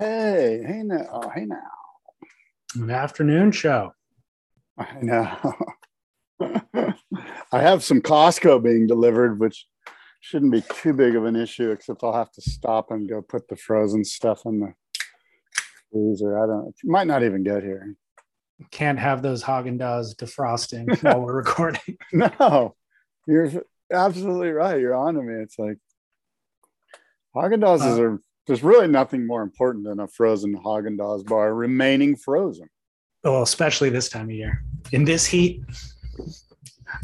Hey, hey now, oh, hey now. An afternoon show. I know. I have some Costco being delivered, which shouldn't be too big of an issue, except I'll have to stop and go put the frozen stuff in the freezer. I don't. Might not even get here. Can't have those Haagen Dazs defrosting while we're recording. No, you're absolutely right. You're on to me. It's like Haagen Dazs Uh, are. There's really nothing more important than a frozen Haagen Dazs bar remaining frozen. Well, especially this time of year in this heat.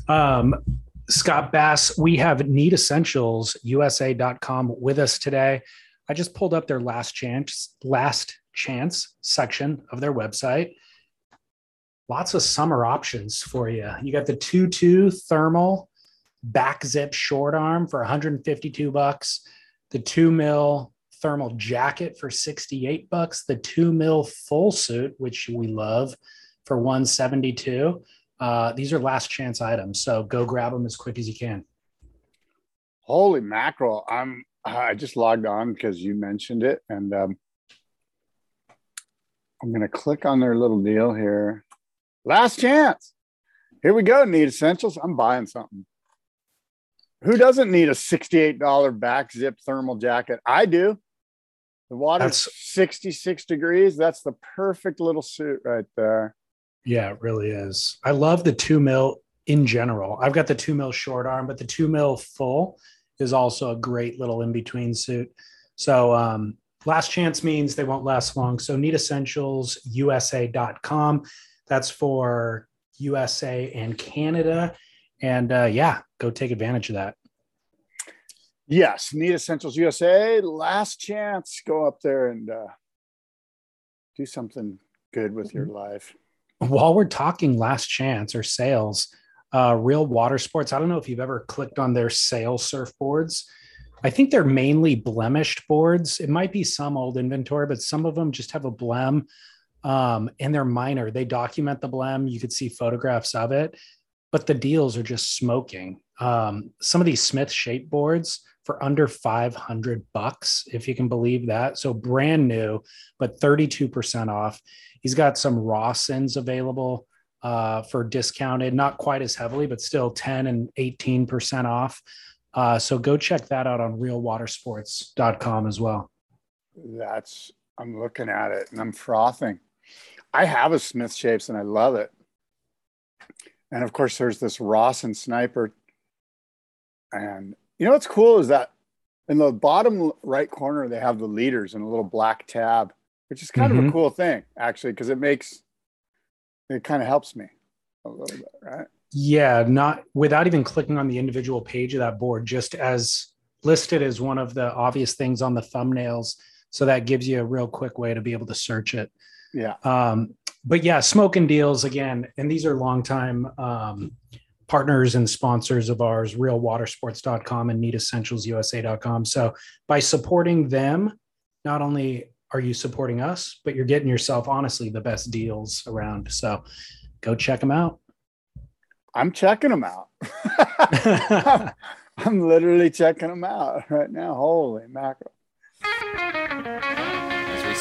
Um, Scott Bass, we have Need Essentials USA.com with us today. I just pulled up their last chance, last chance section of their website. Lots of summer options for you. You got the 2 thermal back zip short arm for 152 bucks, the 2 mil thermal jacket for 68 bucks, the 2 mil full suit, which we love, for 172. Uh, these are last chance items, so go grab them as quick as you can. Holy mackerel! I'm. I just logged on because you mentioned it, and um, I'm going to click on their little deal here. Last chance. Here we go. Need essentials. I'm buying something. Who doesn't need a $68 back zip thermal jacket? I do. The water's That's- 66 degrees. That's the perfect little suit right there. Yeah, it really is. I love the two mil in general. I've got the two mil short arm, but the two mil full is also a great little in between suit. So, um, last chance means they won't last long. So, needessentialsusa.com. That's for USA and Canada. And uh, yeah, go take advantage of that. Yes, Need Essentials USA. Last chance. Go up there and uh, do something good with your life. while we're talking last chance or sales, uh, Real Water Sports, I don't know if you've ever clicked on their sale surfboards. I think they're mainly blemished boards. It might be some old inventory, but some of them just have a blem um, and they're minor. They document the blem. You could see photographs of it, but the deals are just smoking. Um, some of these Smith shape boards for under 500 bucks, if you can believe that. So brand new, but 32% off. He's got some Rawsons available uh, for discounted, not quite as heavily, but still 10 and 18% off. Uh, so go check that out on realwatersports.com as well. That's I'm looking at it and I'm frothing. I have a Smith Shapes and I love it. And of course, there's this Rawson Sniper. And you know what's cool is that in the bottom right corner they have the leaders and a little black tab, which is kind of a Mhm. cool thing actually because it makes it kind of helps me a little bit, right? Yeah, not without even clicking on the individual page of that board, just as listed as one of the obvious things on the thumbnails. So that gives you a real quick way to be able to search it. Yeah. Um, but yeah, smoking deals again, and these are longtime um, partners and sponsors of ours, realwatersports.com and needessentialsusa.com. So by supporting them, not only are you supporting us, but you're getting yourself honestly the best deals around. So go check them out. I'm checking them out. I'm literally checking them out right now. Holy mackerel.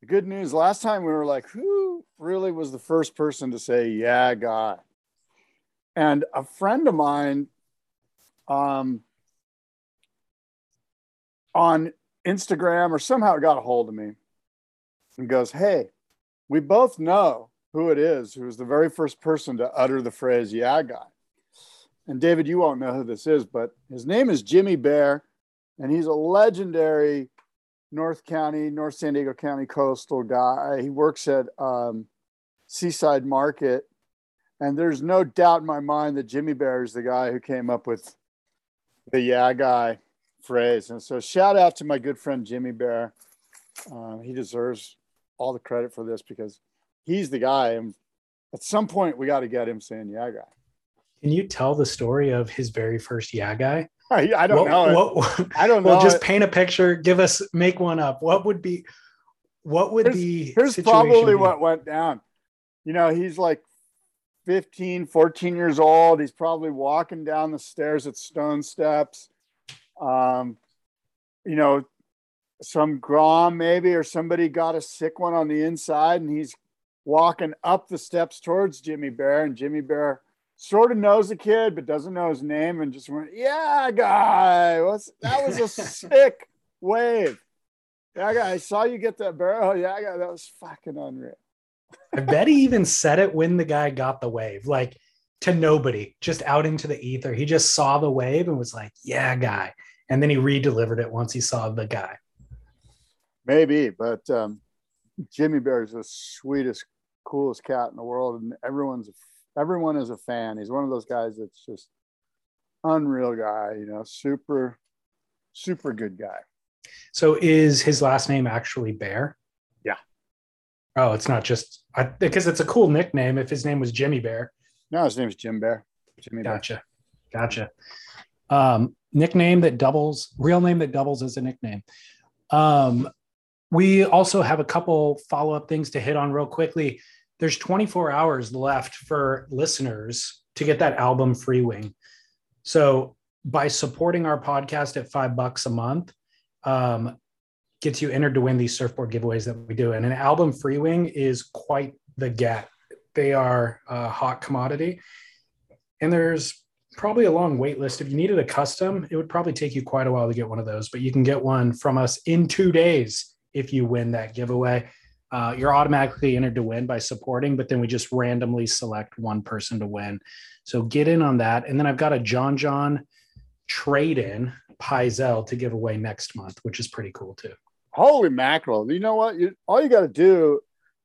The good news last time we were like, who really was the first person to say, yeah, God? And a friend of mine um, on Instagram or somehow got a hold of me and goes, hey, we both know who it is who was the very first person to utter the phrase, yeah, guy. And David, you won't know who this is, but his name is Jimmy Bear, and he's a legendary North County, North San Diego County coastal guy. He works at um, Seaside Market, and there's no doubt in my mind that Jimmy Bear is the guy who came up with the "yeah guy" phrase. And so, shout out to my good friend Jimmy Bear. Uh, he deserves all the credit for this because he's the guy. And at some point, we got to get him saying, "Yeah, guy." Can you tell the story of his very first yeah guy? I, I don't What- know. what- I don't know. well, just paint a picture. Give us, make one up. What would be, what would Here's- the Here's probably be? what went down. You know, he's like 15, 14 years old. He's probably walking down the stairs at Stone Steps. Um, you know, some grom maybe, or somebody got a sick one on the inside, and he's walking up the steps towards Jimmy Bear, and Jimmy Bear sort of knows the kid, but doesn't know his name, and just went, "Yeah, guy, what's that was a sick wave." Yeah, guy, I saw you get that barrel. Yeah, guy, that was fucking unreal. I bet he even said it when the guy got the wave, like to nobody, just out into the ether. He just saw the wave and was like, "Yeah, guy," and then he re-delivered it once he saw the guy. Maybe, but um, Jimmy Bear is the sweetest, coolest cat in the world, and everyone's everyone is a fan. He's one of those guys that's just unreal guy. You know, super, super good guy. So, is his last name actually Bear? Yeah. Oh, it's not just I, because it's a cool nickname. If his name was Jimmy Bear, No, his name's Jim Bear. Jimmy Bear. gotcha, gotcha. Um, nickname that doubles, real name that doubles as a nickname. Um, we also have a couple follow up things to hit on real quickly. There's 24 hours left for listeners to get that album free wing. So by supporting our podcast at five bucks a month, um, gets you entered to win these surfboard giveaways that we do. And an album free wing is quite the get. They are a hot commodity. And there's probably a long wait list. If you needed a custom, it would probably take you quite a while to get one of those, but you can get one from us in two days if you win that giveaway. Uh, you're automatically entered to win by supporting, but then we just randomly select one person to win. So get in on that. And then I've got a John John trade in Pyzel to give away next month, which is pretty cool too. Holy mackerel! You know what? You, all you got to do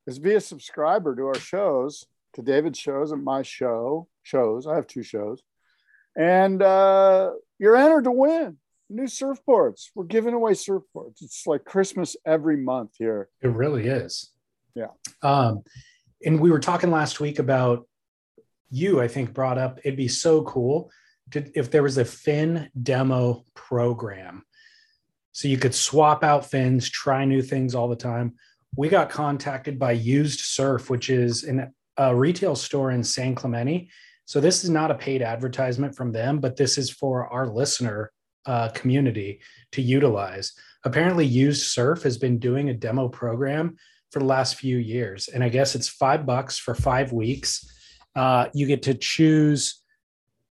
is be a subscriber to our shows, to David's shows and my show shows. I have two shows, and uh, you're entered to win new surfboards. We're giving away surfboards. It's like Christmas every month here. It really is. Yeah. Um, and we were talking last week about you, I think, brought up it'd be so cool to, if there was a fin demo program. So you could swap out fins, try new things all the time. We got contacted by Used Surf, which is an, a retail store in San Clemente. So this is not a paid advertisement from them, but this is for our listener uh, community to utilize. Apparently, Used Surf has been doing a demo program for the last few years, and I guess it's five bucks for five weeks. Uh, you get to choose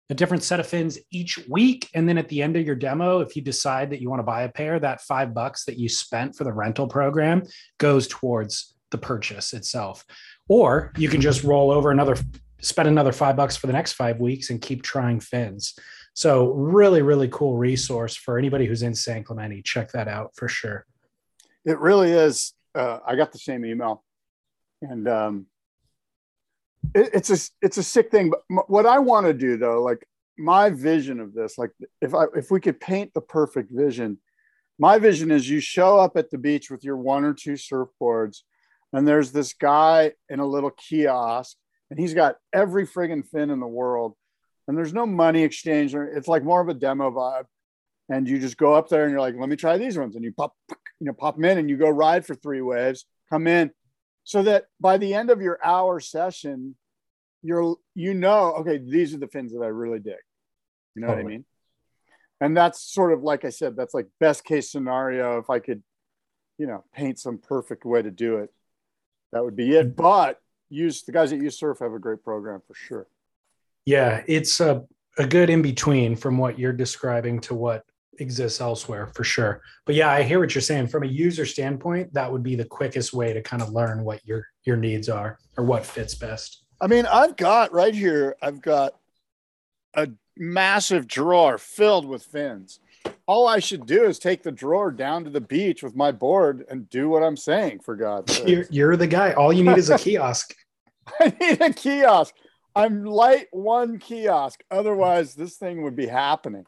a different set of fins each week, and then at the end of your demo, if you decide that you want to buy a pair, that five bucks that you spent for the rental program goes towards the purchase itself. Or you can just roll over another, spend another five bucks for the next five weeks and keep trying fins. So really, really cool resource for anybody who's in San Clemente. Check that out for sure. It really is. Uh, I got the same email, and um, it, it's a it's a sick thing. But what I want to do though, like my vision of this, like if I if we could paint the perfect vision, my vision is you show up at the beach with your one or two surfboards, and there's this guy in a little kiosk, and he's got every friggin' fin in the world, and there's no money exchange, or it's like more of a demo vibe. And you just go up there and you're like, let me try these ones, and you pop, you know, pop them in, and you go ride for three waves, come in, so that by the end of your hour session, you're you know, okay, these are the fins that I really dig. You know what I mean? And that's sort of like I said, that's like best case scenario. If I could, you know, paint some perfect way to do it, that would be it. But use the guys that use surf have a great program for sure. Yeah, it's a, a good in between from what you're describing to what exists elsewhere for sure. But yeah, I hear what you're saying. From a user standpoint, that would be the quickest way to kind of learn what your your needs are or what fits best. I mean, I've got right here, I've got a massive drawer filled with fins. All I should do is take the drawer down to the beach with my board and do what I'm saying, for God's You're, sake. you're the guy. All you need is a kiosk. I need a kiosk. I'm light one kiosk. Otherwise, this thing would be happening.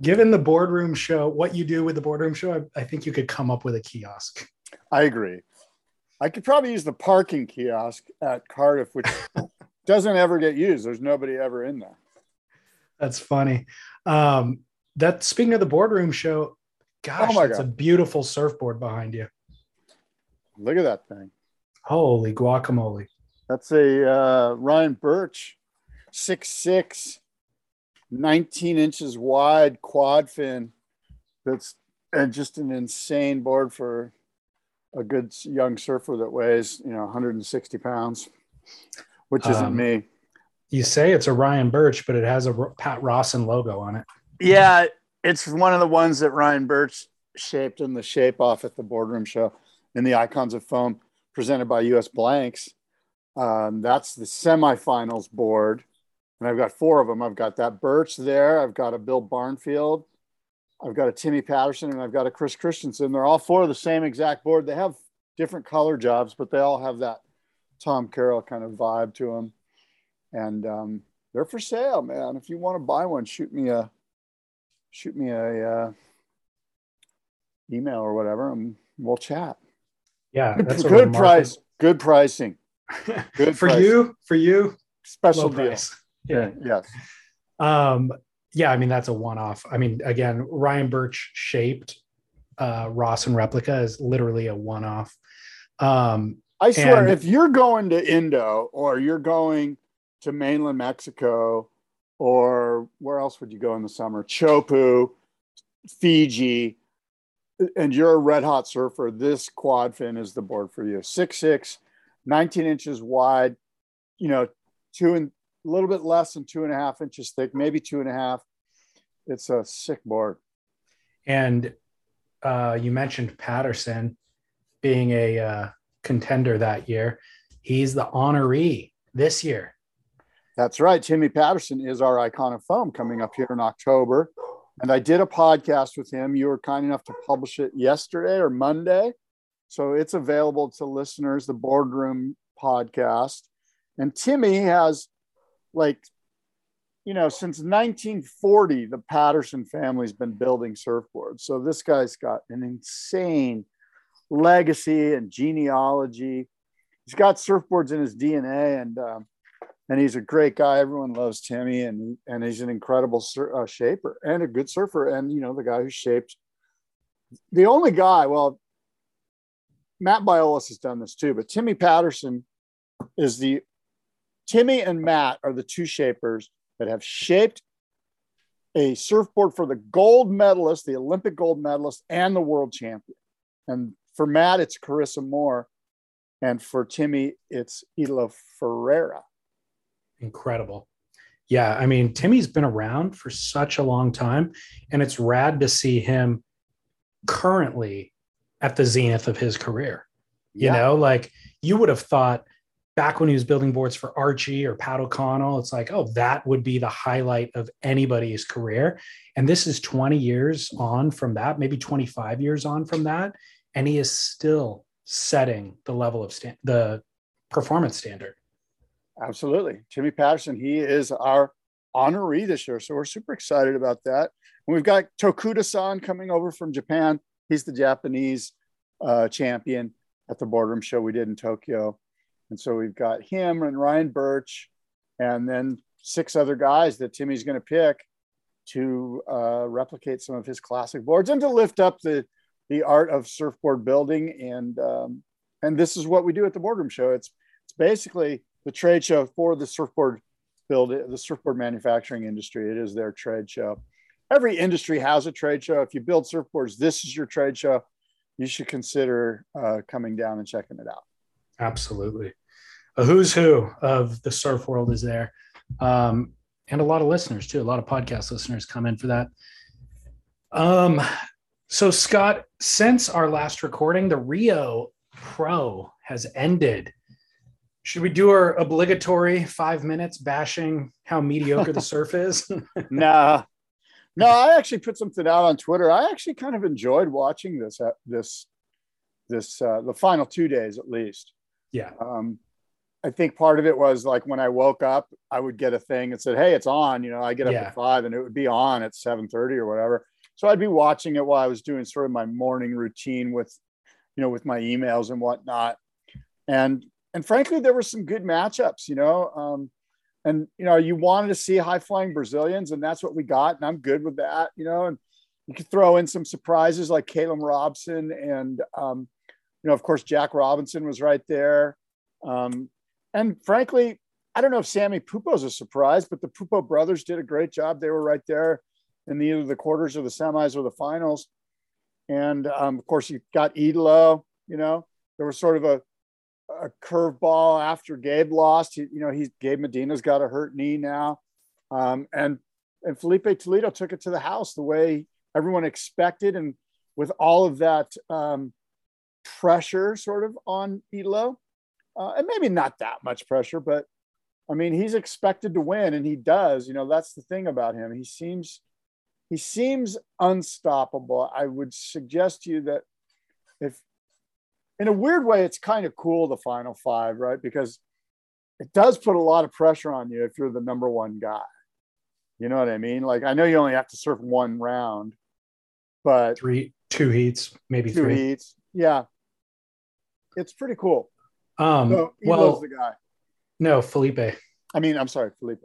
Given the boardroom show, what you do with the boardroom show, I, I think you could come up with a kiosk. I agree. I could probably use the parking kiosk at Cardiff, which doesn't ever get used. There's nobody ever in there. That's funny. Um, that speaking of the boardroom show, gosh, Oh my it's a beautiful surfboard behind you. Look at that thing. Holy guacamole. That's a uh, Ryan Birch, 6'6, 19 inches wide quad fin. That's and just an insane board for a good young surfer that weighs, you know, 160 pounds, which isn't Um, me. You say it's a Ryan Birch, but it has a Pat Rawson logo on it. Yeah, it's one of the ones that Ryan Birch shaped in the shape off at the boardroom show in the Icons of Foam presented by US Blanks. Um, that's the semifinals board. And I've got four of them. I've got that Birch there. I've got a Bill Barnfield. I've got a Timmy Patterson and I've got a Chris Christenson. They're all four of the same exact board. They have different color jobs, but they all have that Tom Carroll kind of vibe to them. And um, they're for sale, man. If you want to buy one, shoot me a shoot me a uh, email or whatever, and we'll chat. Yeah, Good, that's a good price, good pricing, good for price. you. For you, special low deal. price. Yeah. Yes. Um, yeah, I mean that's a one-off. I mean, again, Ryan Birch shaped uh Rawson replica is literally a one-off. Um, I swear, And- if you're going to Indo or you're going to mainland Mexico, or where else would you go in the summer? Chopu, Fiji, and you're a red hot surfer, this quad fin is the board for you. 6'6, 19 inches wide, you know, two and a little bit less than two and a half inches thick, maybe two and a half. It's a sick board. and uh, you mentioned Patterson being a uh, contender that year. He's the honoree this year. That's right. Timmy Patterson is our icon of foam coming up here in October. And I did a podcast with him. You were kind enough to publish it yesterday or Monday. So it's available to listeners, the Boardroom podcast. And Timmy has, like, you know, since 1940, the Patterson family's been building surfboards. So this guy's got an insane legacy and genealogy. He's got surfboards in his DNA, and um, and he's a great guy. Everyone loves Timmy, and and he's an incredible sur- uh, shaper and a good surfer. And you know, the guy who shaped the only guy. Well, Matt Biolos has done this too, but Timmy Patterson is the Timmy and Matt are the two shapers that have shaped a surfboard for the gold medalist, the Olympic gold medalist, and the world champion. And for Matt, it's Carissa Moore. And for Timmy, it's Italo Ferreira. Incredible. Yeah, I mean, Timmy's been around for such a long time, and it's rad to see him currently at the zenith of his career. You Yeah. know, like you would have thought back when he was building boards for Archie or Pat O'Connell, it's like, oh, that would be the highlight of anybody's career. And this is 20 years on from that, maybe 25 years on from that. And he is still setting the level of stand, the performance standard. Absolutely. Timmy Patterson, he is our honoree this year. So we're super excited about that. And we've got Tokuda san coming over from Japan. He's the Japanese uh, champion at the boardroom show we did in Tokyo. And so we've got him and Ryan Birch, and then six other guys that Timmy's going to pick to uh, replicate some of his classic boards and to lift up the the art of surfboard building. And um, and this is what we do at the boardroom show. It's it's basically the trade show for the surfboard build the surfboard manufacturing industry. It is their trade show. Every industry has a trade show. If you build surfboards, this is your trade show. You should consider uh, coming down and checking it out. Absolutely. A who's who of the surf world is there. Um, and a lot of listeners too. A lot of podcast listeners come in for that. Um, so Scott, since our last recording, the Rio Pro has ended. Should we do our obligatory five minutes bashing how mediocre the surf is? nah, no, I actually put something out on Twitter. I actually kind of enjoyed watching this, uh, this, this, uh, the final two days at least. yeah. Um, I think part of it was like when I woke up, I would get a thing that said, "Hey, it's on." You know, I get up Yeah. at five, and it would be on at seven thirty or whatever. So I'd be watching it while I was doing sort of my morning routine with you know, with my emails and whatnot. And and frankly, there were some good matchups, you know. Um, and you know, you wanted to see high flying Brazilians, and that's what we got, and I'm good with that, you know. And you could throw in some surprises like Caleb Robson, and um, you know, of course, Jack Robinson was right there. Um, and frankly, I don't know if Sammy Pupo's a surprise, but the Pupo brothers did a great job. They were right there in the, either the quarters or the semis or the finals. And um, of course, you got Italo. You know, there was sort of a, a curveball after Gabe lost. He, you know, he's Gabe Medina's got a hurt knee now, um, and and Filipe Toledo took it to the house the way everyone expected, and with all of that um, pressure sort of on Italo, uh, and maybe not that much pressure, but I mean, he's expected to win, and he does. You know, that's the thing about him. He seems he seems unstoppable. I would suggest to you that if, in a weird way, it's kind of cool the final five, right? Because it does put a lot of pressure on you if you're the number one guy. You know what I mean? Like I know you only have to surf one round, but three, two heats, maybe two three. heats. Yeah, it's pretty cool. Um, So well, the guy. no, Filipe. I mean, I'm sorry, Filipe.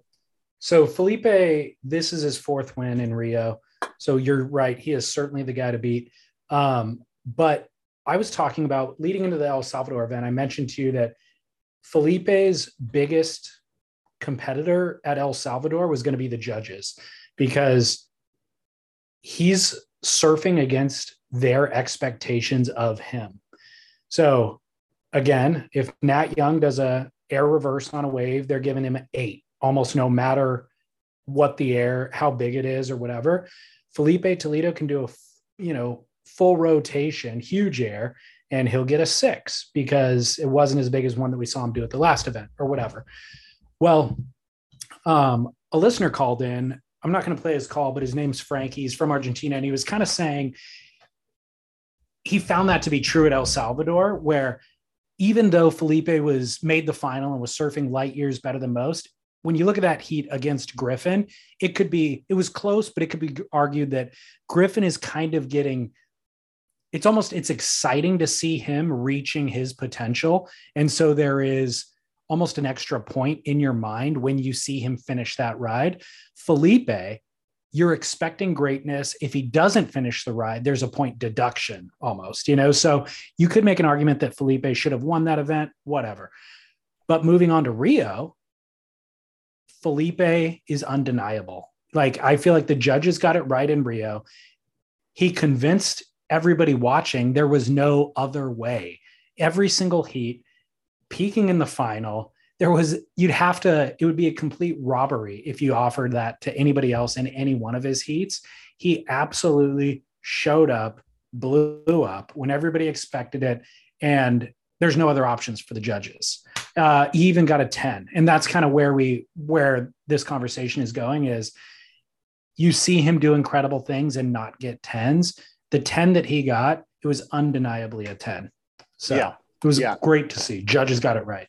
So Filipe, this is his fourth win in Rio. So you're right. He is certainly the guy to beat. Um, but I was talking about leading into the El Salvador event. I mentioned to you that Filipe's biggest competitor at El Salvador was going to be the judges because he's surfing against their expectations of him. So again, if Nat Young does a air reverse on a wave, they're giving him eight, almost no matter what the air, how big it is, or whatever. Filipe Toledo can do a you know full rotation, huge air, and he'll get a six because it wasn't as big as one that we saw him do at the last event or whatever. Well, um, a listener called in. I'm not going to play his call, but his name's Frank. He's from Argentina, and he was kind of saying he found that to be true at El Salvador, where even though Filipe was made the final and was surfing light years better than most, when you look at that heat against Griffin, it could be it was close, but it could be argued that Griffin is kind of getting it's almost it's exciting to see him reaching his potential. And so there is almost an extra point in your mind when you see him finish that ride. Filipe, you're expecting greatness. If he doesn't finish the ride, there's a point deduction almost, you know. So you could make an argument that Filipe should have won that event, whatever. But moving on to Rio, Filipe is undeniable. Like I feel like the judges got it right in Rio. He convinced everybody watching there was no other way. Every single heat, peaking in the final, there was you'd have to it would be a complete robbery if you offered that to anybody else in any one of his heats. He absolutely showed up, blew up when everybody expected it and there's no other options for the judges. Uh, he even got a 10. And that's kind of where we where this conversation is going is you see him do incredible things and not get 10s. The 10 that he got, it was undeniably a 10. So Yeah. it was Yeah. great to see. Judges got it right.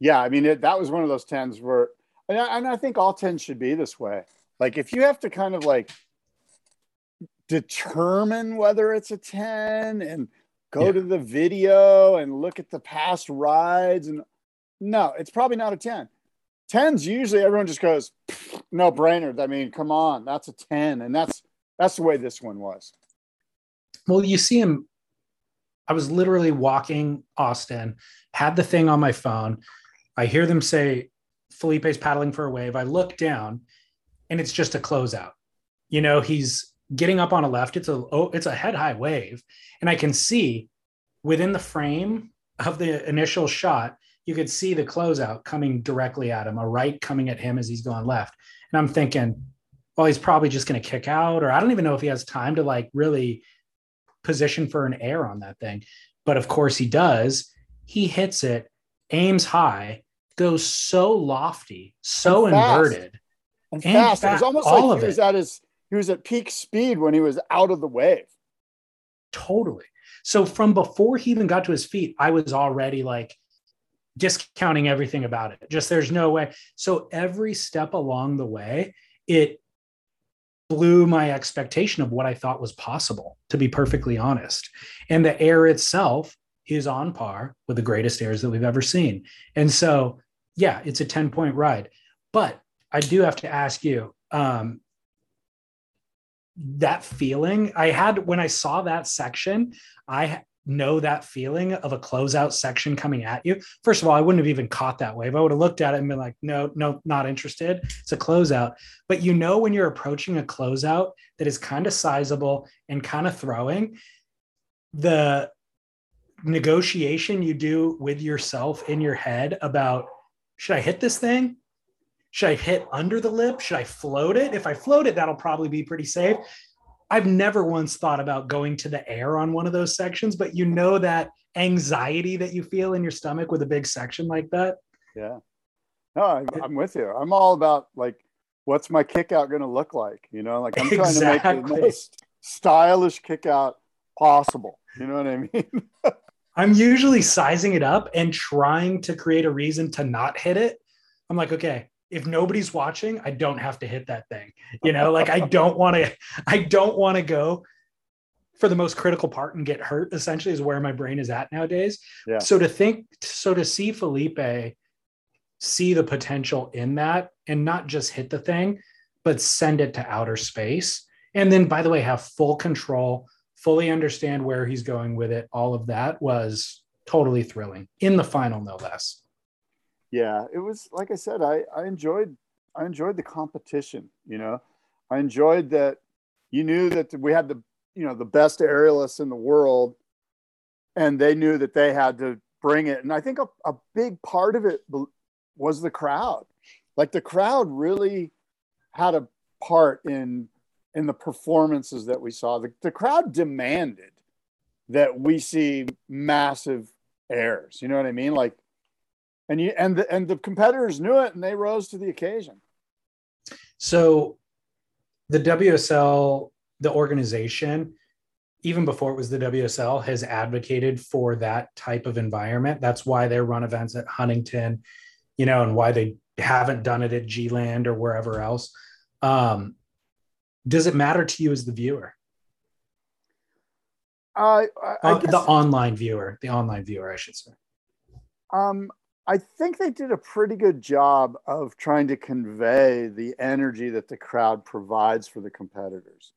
Yeah, I mean, it, that was one of those tens where, and I, and I think all tens should be this way. Like, if you have to kind of like determine whether it's a 10 and go Yeah. to the video and look at the past rides, and no, it's probably not a 10. 10s usually everyone just goes, no brainer. I mean, come on, that's a 10. And that's that's the way this one was. Well, you see him. I was literally walking Austin, had the thing on my phone. I hear them say Filipe's paddling for a wave. I look down and it's just a closeout. You know, he's getting up on a left. It's a oh, it's a head high wave. And I can see within the frame of the initial shot, you could see the closeout coming directly at him, a right coming at him as he's going left. And I'm thinking, well, he's probably just going to kick out, or I don't even know if he has time to like really position for an air on that thing. But of course he does. He hits it, aims high, goes so lofty, so And fast. inverted. And And fast. It was almost all like he was it. at his he was at peak speed when he was out of the wave. Totally. So from before he even got to his feet, I was already like discounting everything about it. Just there's no way. So every step along the way, it blew my expectation of what I thought was possible, to be perfectly honest. And the air itself is on par with the greatest airs that we've ever seen. And so, yeah, it's a 10 point ride. But I do have to ask you um, that feeling I had when I saw that section, I know that feeling of a closeout section coming at you. First of all, I wouldn't have even caught that wave. I would have looked at it and been like, no, no, not interested. It's a closeout. But you know, when you're approaching a closeout that is kind of sizable and kind of throwing, the negotiation you do with yourself in your head about should I hit this thing? Should I hit under the lip? Should I float it? If I float it, that'll probably be pretty safe. I've never once thought about going to the air on one of those sections, but you know that anxiety that you feel in your stomach with a big section like that. Yeah. No, I'm, I'm with you. I'm all about like, what's my kick out going to look like? You know, like I'm trying Exactly. to make the most stylish kick out possible. You know what I mean? I'm usually sizing it up and trying to create a reason to not hit it. I'm like, okay, if nobody's watching, I don't have to hit that thing. You know, like I don't want to, I don't want to go for the most critical part and get hurt, essentially, is where my brain is at nowadays. Yeah. So to think, so to see Filipe see the potential in that and not just hit the thing, but send it to outer space. And then, by the way, have full control, fully understand where he's going with it. All of that was totally thrilling in the final, no less. Yeah, it was like I said, I, I enjoyed I enjoyed the competition, you know. I enjoyed that you knew that we had the you know the best aerialists in the world and they knew that they had to bring it. And I think a, a big part of it was the crowd. Like the crowd really had a part in in the performances that we saw. The, the crowd demanded that we see massive airs. You know what I mean? Like and you and the and the competitors knew it and they rose to the occasion. So the WSL, the organization, even before it was the WSL, has advocated for that type of environment. That's why they run events at Huntington, you know, and why they haven't done it at G-Land or wherever else. Um, does it matter to you as the viewer? I, I, I Uh, guess, the online viewer, the online viewer, I should say. um, I think they did a pretty good job of trying to convey the energy that the crowd provides for the competitors.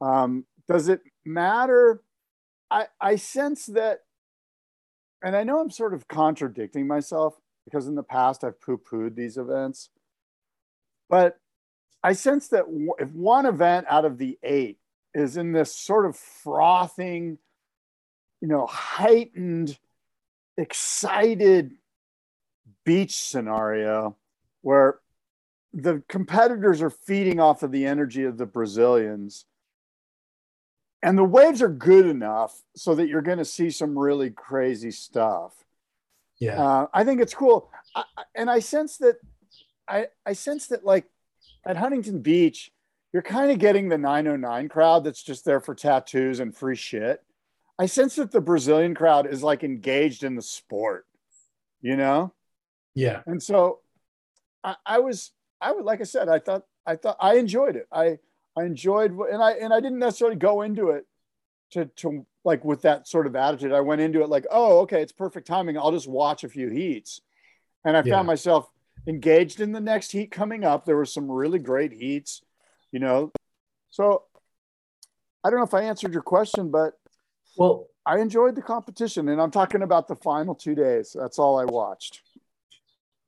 Um, does it matter? I, I sense that, and I know I'm sort of contradicting myself because in the past I've poo pooed these events, but I sense that if one event out of the eight is in this sort of frothing, you know, heightened, excited beach scenario where the competitors are feeding off of the energy of the Brazilians. And the waves are good enough so that you're going to see some really crazy stuff. Yeah. Uh, I think it's cool, I, and I sense that I I sense that like at Huntington Beach, you're kind of getting the 909 crowd that's just there for tattoos and free shit. I sense that the Brazilian crowd is like engaged in the sport, you know, yeah. and so I, I was I would like I said I thought I thought I enjoyed it. I I enjoyed and I and I didn't necessarily go into it to to like with that sort of attitude. I went into it like, oh, okay, it's perfect timing. I'll just watch a few heats. And I Yeah. found myself engaged in the next heat coming up. There were some really great heats, you know. So I don't know if I answered your question, but Well, I enjoyed the competition. And I'm talking about the final two days. That's all I watched.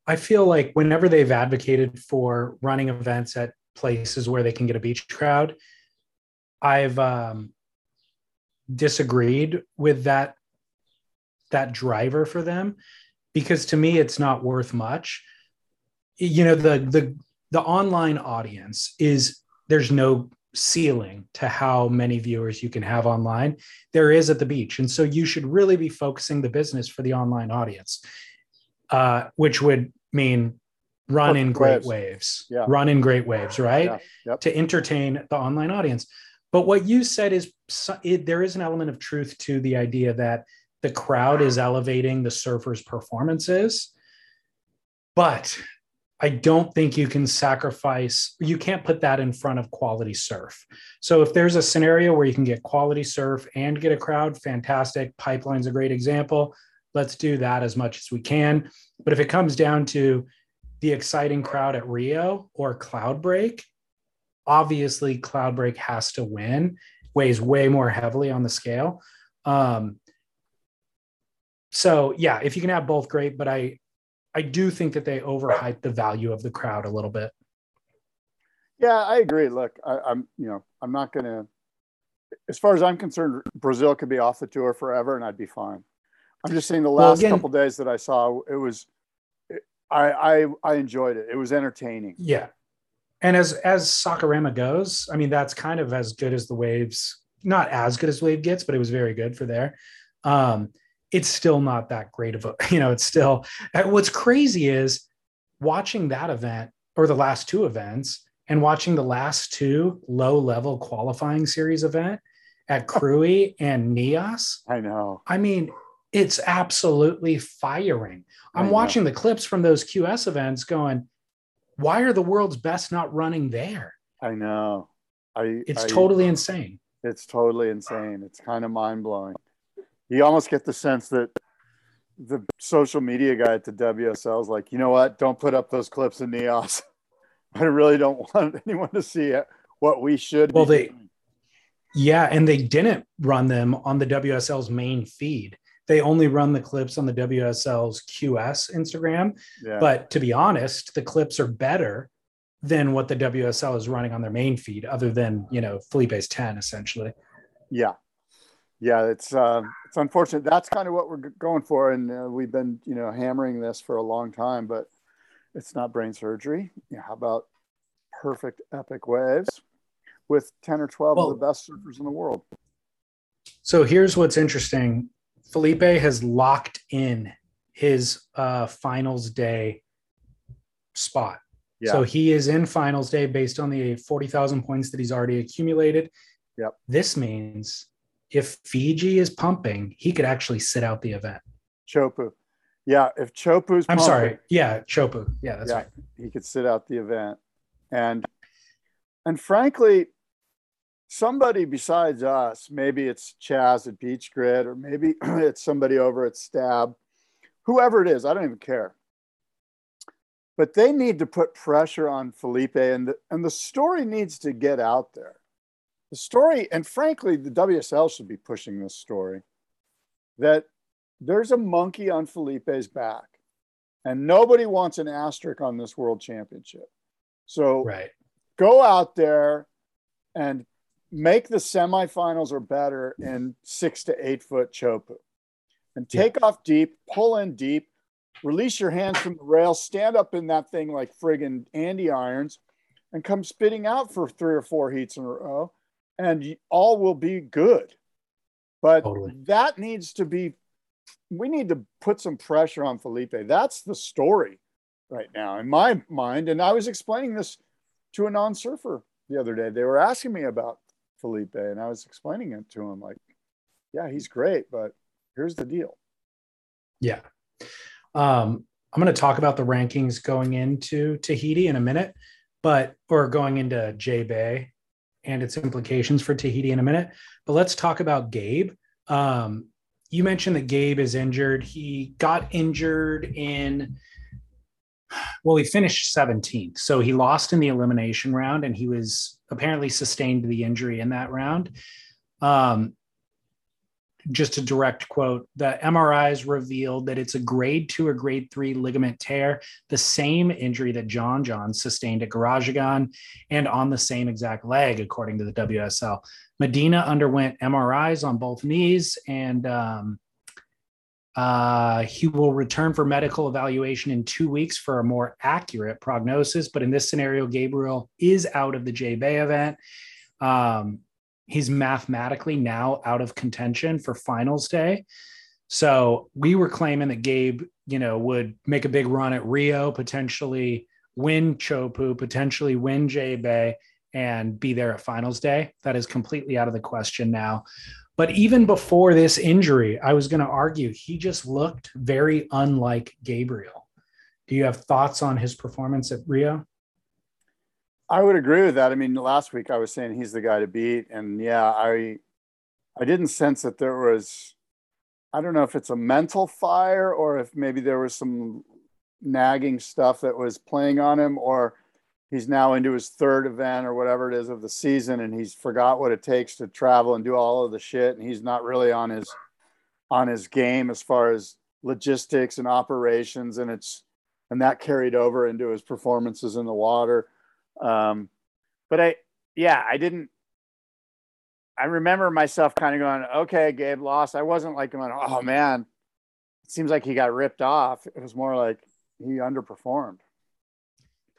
I feel like whenever they've advocated for running events at places where they can get a beach crowd, I've um, disagreed with that that driver for them because to me it's not worth much. You know the the the online audience is there's no ceiling to how many viewers you can have online. There is at the beach, and so you should really be focusing the business for the online audience uh, which would mean run Perfect in great waves. waves, Yeah. run in great waves, right? Yeah. Yep. To entertain the online audience. But what you said is it, there is an element of truth to the idea that the crowd is elevating the surfers' performances. But I don't think you can sacrifice, you can't put that in front of quality surf. So if there's a scenario where you can get quality surf and get a crowd, fantastic. Pipeline's a great example. Let's do that as much as we can. But if it comes down to the exciting crowd at Rio or Cloudbreak, obviously Cloudbreak has to win, weighs way more heavily on the scale. Um, so yeah, if you can have both, great. But I I do think that they overhype the value of the crowd a little bit. Yeah, I agree. Look, I, am you know I'm not to. As far as I'm concerned, Brazil could be off the tour forever, and I'd be fine. I'm just saying the last well, again, couple days that I saw, it was, I, I I enjoyed it. It was entertaining. Yeah, and as as Saquarema goes, I mean that's kind of as good as the waves. Not as good as wave gets, but it was very good for there. Um, it's still not that great of a, you know, it's still, uh, what's crazy is watching that event or the last two events and watching the last two low level qualifying series event at Krui and Nias. I know. I mean, it's absolutely firing. I'm watching the clips from those QS events going, why are the world's best not running there? I know. I, it's I, totally insane. It's totally insane. It's kind of mind blowing you almost get the sense that the social media guy at the WSL is like, you know what? Don't put up those clips in Nias. I really don't want anyone to see it, what we should. Well, they, doing. yeah, and they didn't run them on the WSL's main feed. They only run the clips on the WSL's QS Instagram. Yeah. But to be honest, the clips are better than what the WSL is running on their main feed, other than you know Filipe's ten essentially. Yeah, yeah, it's uh, it's unfortunate. That's kind of what we're going for, and uh, we've been you know hammering this for a long time, but it's not brain surgery. Yeah, how about perfect epic waves with ten or twelve well, of the best surfers in the world? So here's what's interesting: Filipe has locked in his uh, finals day spot. Yeah. So he is in finals day based on the 40,000 points that he's already accumulated. Yep. This means if Fiji is pumping, he could actually sit out the event. Chopu. Yeah, if Chopu's I'm sorry. Yeah, Chopu. Yeah, that's yeah, right. He could sit out the event. And and frankly, somebody besides us, maybe it's Chas at BeachGrit, or maybe it's somebody over at Stab, whoever it is, I don't even care. But they need to put pressure on Filipe, and the, and the story needs to get out there the story, and frankly, the WSL should be pushing this story that there's a monkey on Filipe's back, and nobody wants an asterisk on this world championship. So right. go out there and make the semifinals or better in six to eight foot chopu and take yeah. off deep, pull in deep, release your hands from the rail, stand up in that thing like friggin' Andy irons, and come spitting out for three or four heats in a row and all will be good. But totally. that needs to be, we need to put some pressure on Filipe. That's the story right now in my mind. And I was explaining this to a non surfer the other day. They were asking me about Filipe, and I was explaining it to him like, yeah, he's great, but here's the deal. Yeah. Um, I'm going to talk about the rankings going into Tahiti in a minute, but or going into J Bay and its implications for Tahiti in a minute. But let's talk about Gabe. Um, you mentioned that Gabe is injured. He got injured in, well, he finished 17th. So he lost in the elimination round and he was apparently sustained the injury in that round. Um, just a direct quote the MRIs revealed that it's a grade two or grade three ligament tear, the same injury that John John sustained at Grajagan and on the same exact leg, according to the WSL. Medina underwent MRIs on both knees and um, uh, he will return for medical evaluation in two weeks for a more accurate prognosis. But in this scenario, Gabriel is out of the J Bay event. Um, he's mathematically now out of contention for finals day. So we were claiming that Gabe, you know, would make a big run at Rio, potentially win Chopu, potentially win J Bay, and be there at finals day. That is completely out of the question now. But even before this injury, I was going to argue he just looked very unlike Gabriel. Do you have thoughts on his performance at Rio? I would agree with that. I mean, last week I was saying he's the guy to beat, and yeah, I I didn't sense that there was. I don't know if it's a mental fire or if maybe there was some nagging stuff that was playing on him, or he's now into his third event or whatever it is of the season, and he's forgot what it takes to travel and do all of the shit, and he's not really on his on his game as far as logistics and operations, and it's and that carried over into his performances in the water um, but I, yeah, I didn't. I remember myself kind of going, okay, Gabe lost. I wasn't like going, oh man, it seems like he got ripped off. It was more like he underperformed.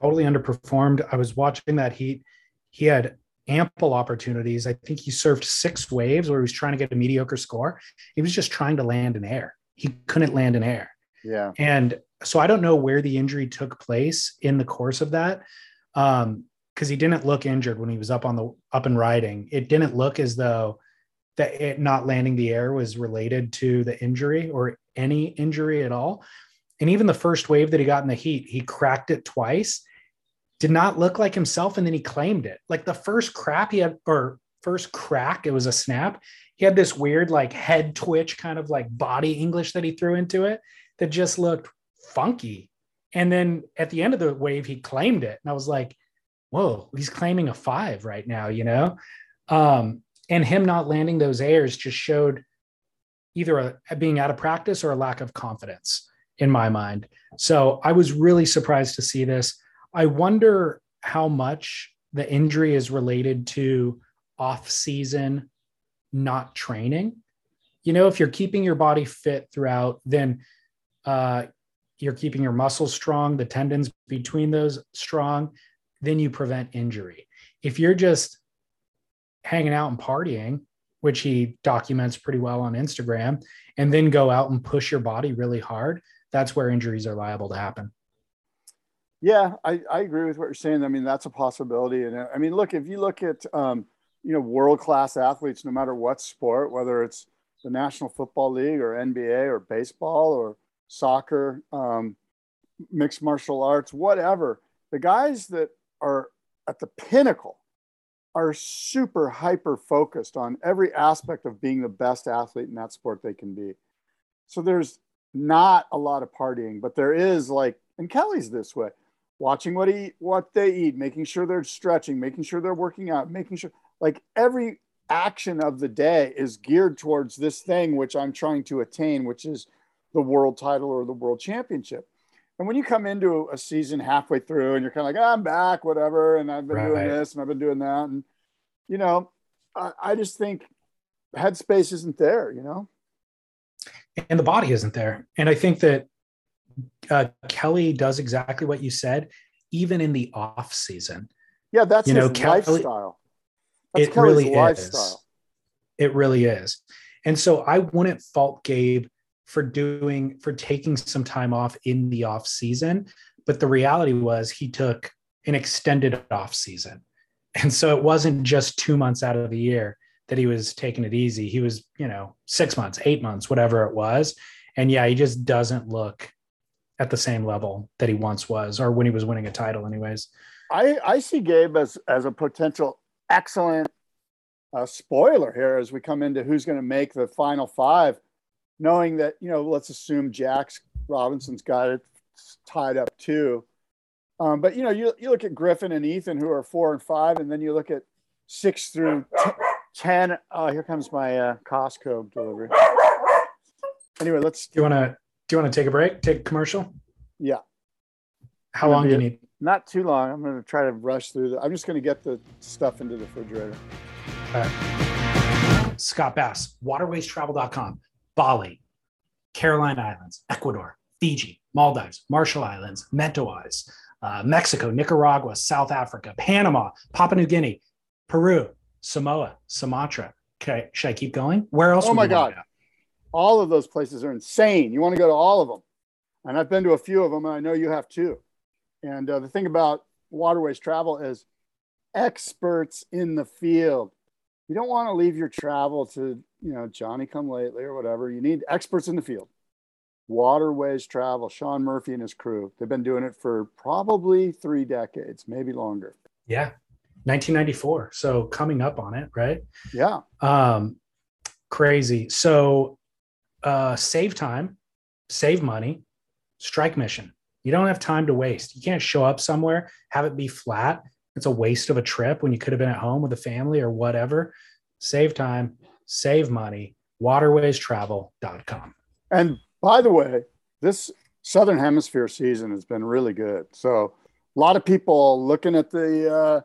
Totally underperformed. I was watching that heat. He had ample opportunities. I think he served six waves where he was trying to get a mediocre score. He was just trying to land in air. He couldn't land in air. Yeah. And so I don't know where the injury took place in the course of that, um, because he didn't look injured when he was up on the up and riding. It didn't look as though that it not landing the air was related to the injury or any injury at all. And even the first wave that he got in the heat, he cracked it twice. Did not look like himself, and then he claimed it. Like the first crap he had, or first crack, it was a snap. He had this weird like head twitch, kind of like body English that he threw into it that just looked funky. And then at the end of the wave, he claimed it. And I was like, whoa, he's claiming a five right now, you know? Um, and him not landing those airs just showed either a, being out of practice or a lack of confidence in my mind. So I was really surprised to see this. I wonder how much the injury is related to off season not training. You know, if you're keeping your body fit throughout, then uh, you're keeping your muscles strong, the tendons between those strong, then you prevent injury. If you're just hanging out and partying, which he documents pretty well on Instagram, and then go out and push your body really hard, that's where injuries are liable to happen. Yeah, I, I agree with what you're saying. I mean, that's a possibility. And I mean, look, if you look at, um, you know, world class athletes, no matter what sport, whether it's the National Football League or NBA or baseball or soccer, um, mixed martial arts, whatever. The guys that are at the pinnacle are super hyper focused on every aspect of being the best athlete in that sport they can be. So there's not a lot of partying, but there is like, and Kelly's this way, watching what he what they eat, making sure they're stretching, making sure they're working out, making sure like every action of the day is geared towards this thing which I'm trying to attain, which is the world title or the world championship. And when you come into a season halfway through and you're kind of like, oh, I'm back, whatever, and I've been right. doing this and I've been doing that, and you know, I, I just think headspace isn't there, you know, and the body isn't there. And I think that uh, Kelly does exactly what you said, even in the off season. Yeah, that's you know, Kelly, lifestyle. That's it Kelly's really lifestyle. is. It really is. And so I wouldn't fault Gabe for doing for taking some time off in the off season but the reality was he took an extended off season and so it wasn't just 2 months out of the year that he was taking it easy. He was you know 6 months 8 months whatever it was. And yeah he just doesn't look at the same level that he once was or when he was winning a title anyways. I i see gabe as as a potential excellent uh, spoiler here as we come into who's going to make the final five knowing that you know, let's assume Jax Robinson's got it tied up too. Um, but you know, you you look at Griffin and Ethan who are four and five, and then you look at six through t- ten. Oh, here comes my uh, Costco delivery. Anyway, let's. Do you want to do you want to take a break? Take a commercial? Yeah. How long do you need? Not too long. I'm going to try to rush through. The, I'm just going to get the stuff into the refrigerator. All right. Scott Bass, waterwaystravel.com. Bali, Caroline Islands, Ecuador, Fiji, Maldives, Marshall Islands, Mentawais, uh, Mexico, Nicaragua, South Africa, Panama, Papua New Guinea, Peru, Samoa, Sumatra. Okay, should I keep going? Where else? Oh my God. All of those places are insane. You want to go to all of them. And I've been to a few of them, and I know you have too. And uh, the thing about waterways travel is experts in the field. You don't want to leave your travel to you know, Johnny come lately or whatever. You need experts in the field. Waterways Travel, Sean Murphy and his crew. They've been doing it for probably three decades, maybe longer. Yeah. 1994. So coming up on it, right? Yeah. Um, crazy. So uh, save time, save money, strike mission. You don't have time to waste. You can't show up somewhere, have it be flat. It's a waste of a trip when you could have been at home with a family or whatever. Save time, save money, waterwaystravel.com. And by the way, this Southern Hemisphere season has been really good. So a lot of people looking at the uh,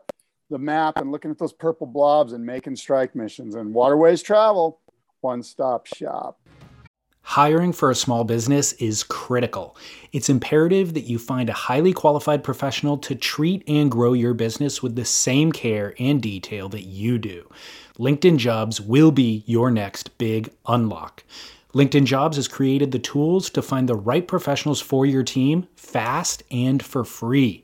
the map and looking at those purple blobs and making strike missions. And Waterways Travel, one stop shop. Hiring for a small business is critical. It's imperative that you find a highly qualified professional to treat and grow your business with the same care and detail that you do. LinkedIn Jobs will be your next big unlock. LinkedIn Jobs has created the tools to find the right professionals for your team fast and for free.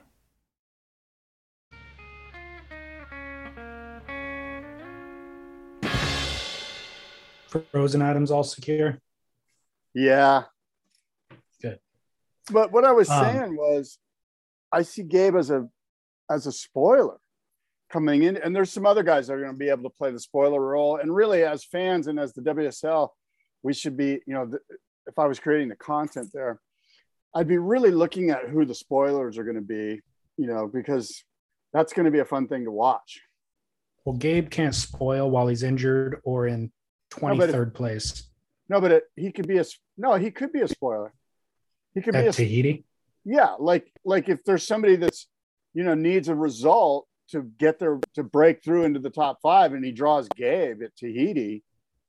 frozen items all secure? Yeah. Good. But what I was Um, saying was I see Gabe as a as a spoiler coming in, and there's some other guys that are going to be able to play the spoiler role. And really, as fans and as the WSL, we should be, you know, the, if I was creating the content there, I'd be really looking at who the spoilers are going to be, you know, because that's going to be a fun thing to watch. Well, Gabe can't spoil while he's injured or in No, but 23rd place No, but it, he could be a no, he could be a spoiler. He could be a Tahiti. yeah like like if there's somebody that's you know needs a result to get there to break through into the top five and he draws gabe at tahiti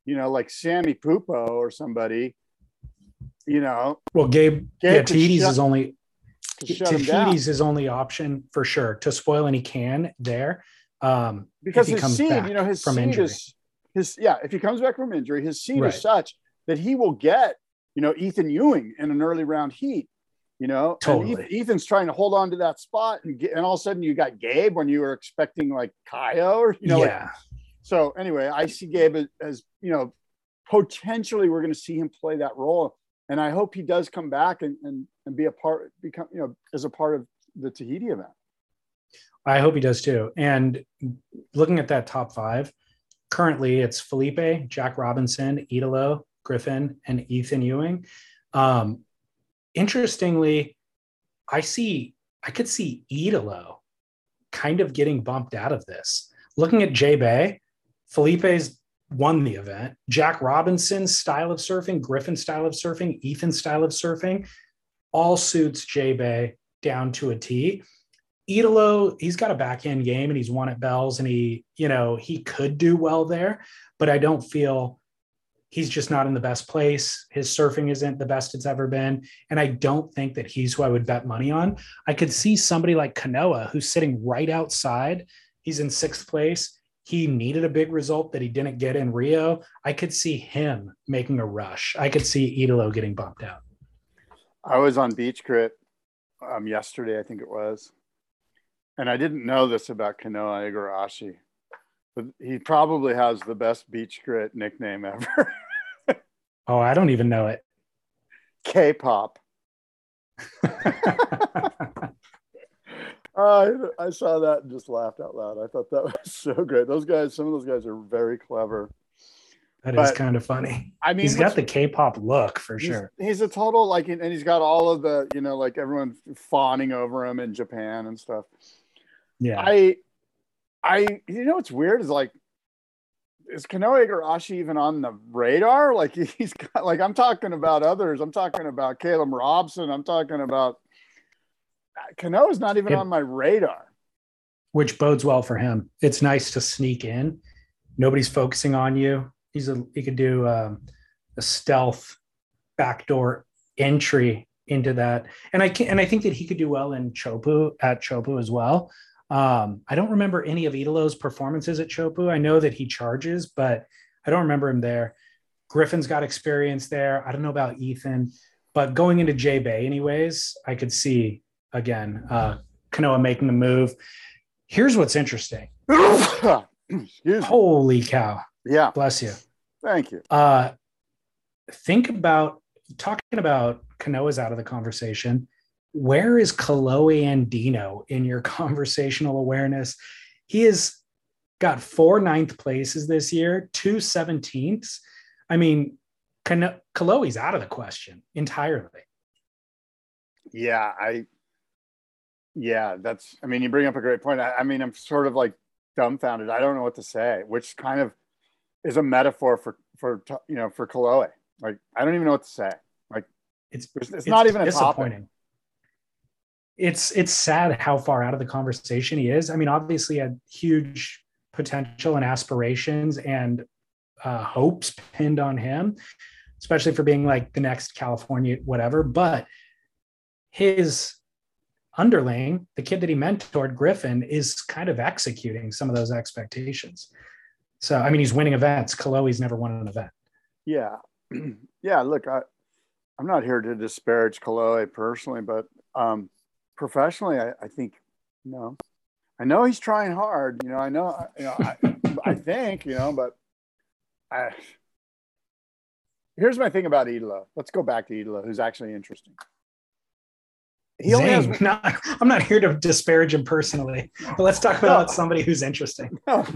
you know like sammy pupo or somebody you know Well, Gabe, Gabe yeah, Tahiti's shut- is only to shut him down Tahiti's his only option for sure to spoil any can there. Um, because he his comes seed you know his from seed injury. is his yeah if he comes back from injury his seed Right. is such that he will get you know ethan ewing in an early round heat you know Totally. Eth- ethan's trying to hold on to that spot and get, and all of a sudden you got gabe when you were expecting like Caio or you know like, yeah, So anyway, I see Gabe as, as you know, potentially we're going to see him play that role, and I hope he does come back and and, and be a part, become you know, as a part of the Tahiti event. I hope he does too. And looking at that top five, currently it's Filipe, Jack Robinson, Italo, Griffin, and Ethan Ewing. Um, interestingly, I see I could see Italo kind of getting bumped out of this. Looking at J Bay, Filipe's won the event. Jack Robinson's style of surfing, Griffin's style of surfing, Ethan's style of surfing, all suits J Bay down to a T. Italo, he's got a backhand game and he's won at Bells and he, you know, he could do well there, but I don't feel he's just not in the best place. His surfing isn't the best it's ever been. And I don't think that he's who I would bet money on. I could see somebody like Kanoa who's sitting right outside. He's in sixth place. He needed a big result that he didn't get in Rio. I could see him making a rush. I could see Italo getting bumped out. I was on BeachGrit um, yesterday, I think it was, and I didn't know this about Kanoa Igarashi, but he probably has the best BeachGrit nickname ever. Oh, I don't even know it. K-pop. Uh, I, I saw that and just laughed out loud. I thought that was so great. Those guys, some of those guys are very clever. That is But- kind of funny. I mean, He's got the K-pop look for he's, sure. he's a total like, and he's got all of the, you know, like everyone fawning over him in Japan and stuff. Yeah. I, I, you know, what's weird is like, is Kanoa Igarashi even on the radar? Like he's got, like I'm talking about others. I'm talking about Caleb Robson. I'm talking about Kanoa is not even Yeah. on my radar. which bodes well for him. It's nice to sneak in. Nobody's focusing on you. He's a he could do um, a stealth backdoor entry into that, and I can and I think that he could do well in Chopu at Chopu as well. Um, I don't remember any of Italo's performances at Chopu. I know that he charges, but I don't remember him there. Griffin's got experience there. I don't know about Ethan, but going into J Bay, anyways, I could see again uh, Kanoa making the move. Here's what's interesting. Holy cow. Yeah, Bless you. thank you. Uh, think about talking about Kanoa's out of the conversation. Where is Kolohe Andino in your conversational awareness? He has got four ninth places this year, two 17ths. I mean, Kolohe's out of the question entirely. Yeah, I. Yeah, that's. I mean, you bring up a great point. I, I mean, I'm sort of like dumbfounded. I don't know what to say, which kind of is a metaphor for for you know for Kolohe. Like, I don't even know what to say. It's It's, it's not even a topic. It's it's sad how far out of the conversation he is. I mean, obviously, had huge potential and aspirations and uh, hopes pinned on him, especially for being like the next California whatever. But his underling, the kid that he mentored, Griffin, is kind of executing some of those expectations. So, I mean, he's winning events. Kolohe's never won an event. Yeah, yeah. Look, I, I'm not here to disparage Kolohe personally, but um, professionally, I, I think you know, I know he's trying hard. You know, I know, you know, I, I think you know, but I. Here's my thing about Italo. Let's go back to Italo, who's actually interesting. He only has not, I'm not here to disparage him personally, but let's talk about somebody who's interesting. no,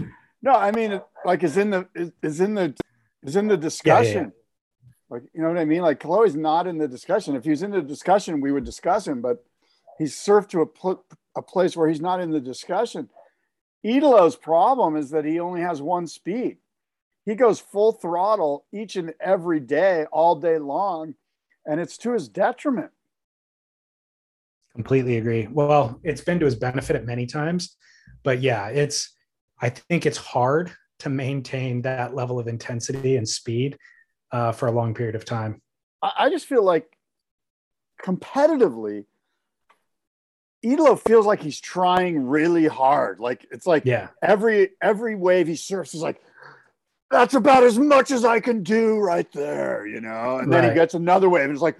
no. I mean, like, is in the is, is in the is in the discussion. Like, you know what I mean? Like, Kolohe's not in the discussion. If he was in the discussion, we would discuss him. But he's surfed to a pl- a place where he's not in the discussion. Italo's problem is that he only has one speed. He goes full throttle each and every day, all day long, and it's to his detriment. Completely agree. Well, it's been to his benefit at many times, but yeah, it's. I think it's hard to maintain that level of intensity and speed uh, for a long period of time. I, I just feel like competitively, Italo feels like he's trying really hard. Like it's like Yeah, every every wave he surfs is like, that's about as much as I can do right there, you know. And then he gets another wave, and it's like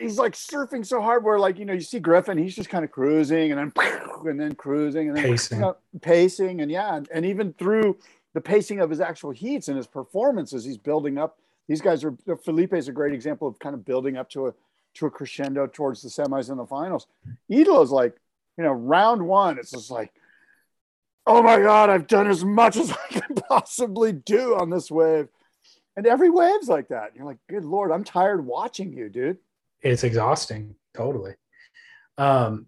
he's like surfing so hard where like you know you see Griffin, he's just kind of cruising and then and then cruising and then Pacing. you uh, know, pacing and yeah, and, and even through the pacing of his actual heats and his performances, he's building up. These guys are Filipe is a great example of kind of building up to a to a crescendo towards the semis and the finals. Italo's like, you know, round one, it's just like, oh my God, I've done as much as I can possibly do on this wave. And every wave's like that. You're like, good Lord, I'm tired watching you, dude. it's exhausting. Totally. Um,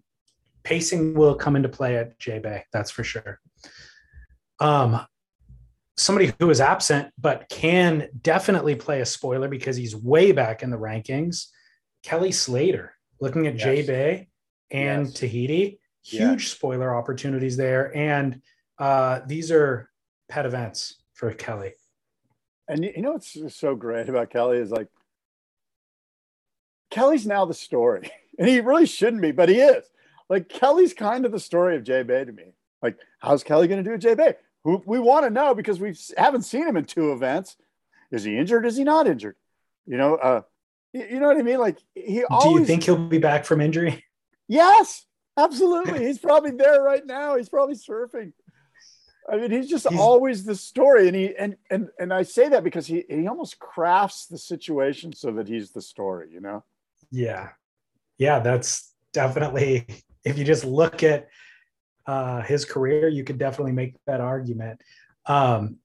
pacing will come into play at J Bay, that's for sure. Um, somebody who is absent but can definitely play a spoiler because he's way back in the rankings. Kelly Slater, looking at Yes. Bay and Yes. Tahiti, huge spoiler opportunities there. And uh, these are pet events for Kelly. And you know what's so great about Kelly is like, Kelly's now the story. And he really shouldn't be, but he is. Like, Kelly's kind of the story of J Bay to me. Like, how's Kelly going to do at J Bay? Who we want to know because we haven't seen him in two events. Is he injured? Is he not injured? You know, uh, you, know what I mean? Like, he always. Do you think he'll be back from injury? Yes, absolutely. He's probably there right now. He's probably surfing. I mean, he's just He's- always the story, and he and and and I say that because he he almost crafts the situation so that he's the story. You know. Yeah. Yeah, that's definitely if you just look at uh his career, you could definitely make that argument. Um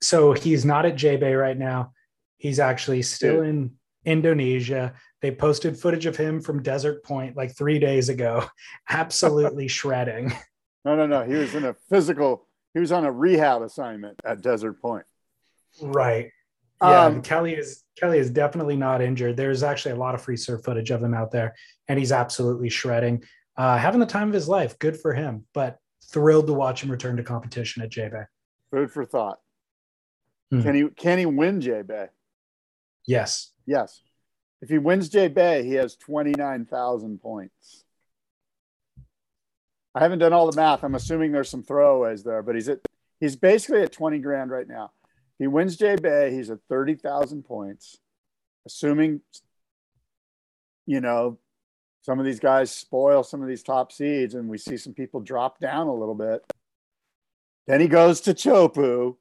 so he's not at J Bay right now. He's actually still in Indonesia. They posted footage of him from Desert Point like three days ago, absolutely shredding. No, no, no. He was in a physical. He was on a rehab assignment at Desert Point. Right. Yeah, Um, Kelly is Kelly is definitely not injured. There's actually a lot of free surf footage of him out there, and he's absolutely shredding, uh, having the time of his life. Good for him. But thrilled to watch him return to competition at J Bay. Food for thought. Hmm. Can he can he win J Bay? Yes, Yes. If he wins J Bay, he has twenty nine thousand points. I haven't done all the math. I'm assuming there's some throwaways there, but he's at he's basically at twenty grand right now. He wins J Bay, he's at thirty thousand points. Assuming, you know, some of these guys spoil some of these top seeds, and we see some people drop down a little bit. Then he goes to Chopu.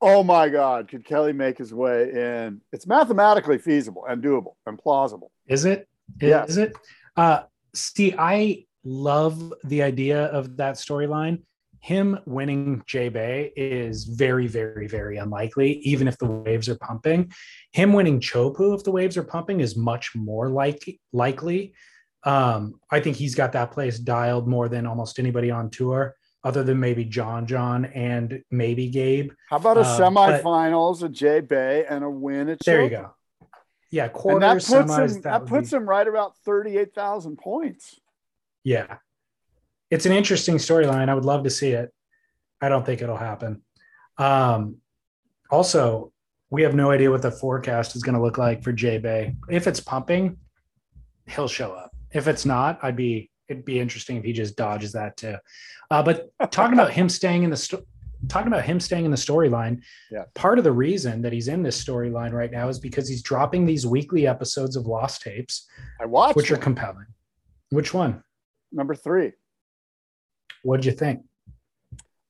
Oh my God, could Kelly make his way in? It's mathematically feasible and doable and plausible. is it? Yeah. Is it? Uh, see, I love the idea of that storyline. Him winning J Bay is very, very, very unlikely, even if the waves are pumping. Him winning Chopu, if the waves are pumping, is much more like likely. Um, I think he's got that place dialed more than almost anybody on tour, other than maybe John John and maybe Gabe. How about a Uh, but- semifinals, a J Bay, and a win at There you go. Yeah, And that puts semis. him. that That puts be- him right about thirty-eight thousand points. Yeah. It's an interesting storyline. I would love to see it. I don't think it'll happen. Um, also, we have no idea what the forecast is going to look like for J Bay. If it's pumping, he'll show up. If it's not, I'd be it'd be interesting if he just dodges that too. Uh, but talking about him staying in the sto- talking about him staying in the storyline, Yeah. part of the reason that he's in this storyline right now is because he's dropping these weekly episodes of Lost Tapes, I watched which are compelling. Which one? number three. What'd you think?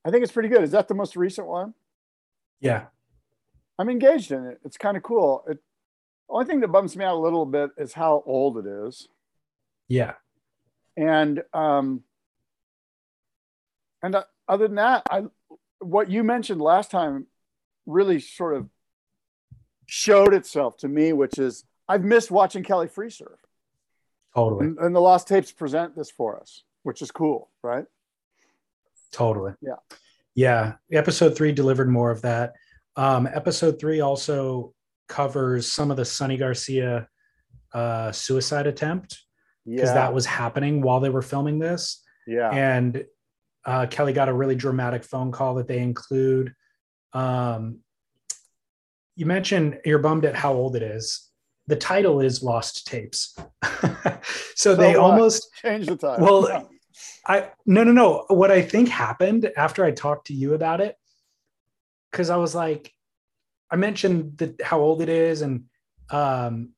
I think it's pretty good. Is that the most recent one? Yeah. I'm engaged in it. It's kind of cool. It, only thing that bums me out a little bit is how old it is. Yeah. And um and uh, other than that i what you mentioned last time really sort of showed itself to me which is i've missed watching kelly free surf Totally. and, and the lost tapes present this for us which is cool right Totally. Yeah. Yeah. Episode three delivered more of that. Um, episode three also covers some of the Sunny Garcia uh, suicide attempt because yeah that was happening while they were filming this. yeah And uh, Kelly got a really dramatic phone call that they include. Um, you mentioned you're bummed at how old it is. The title is Lost Tapes. so, they what? almost change the title well, I no no no. What I think happened after I talked to you about it, because I was like, I mentioned that how old it is, and um,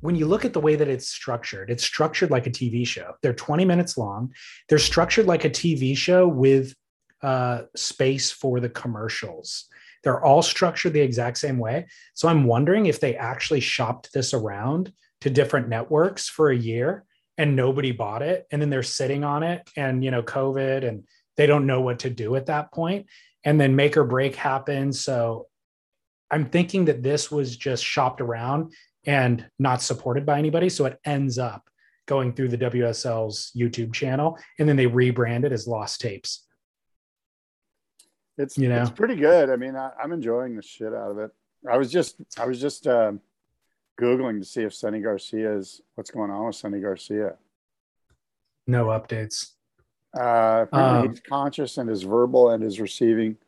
when you look at the way that it's structured, it's structured like a TV show. They're 20 minutes long. They're structured like a TV show with uh, space for the commercials. They're all structured the exact same way. So I'm wondering if they actually shopped this around to different networks for a year and nobody bought it and then they're sitting on it and you know covid and they don't know what to do at that point and then make or break happens so i'm thinking that this was just shopped around and not supported by anybody so it ends up going through the wsl's youtube channel and then they rebrand it as lost tapes it's you know. it's pretty good i mean I, i'm enjoying the shit out of it i was just i was just um googling to see if Sunny Garcia is what's going on with Sunny Garcia. no updates Uh, Um, he's conscious and is verbal and is receiving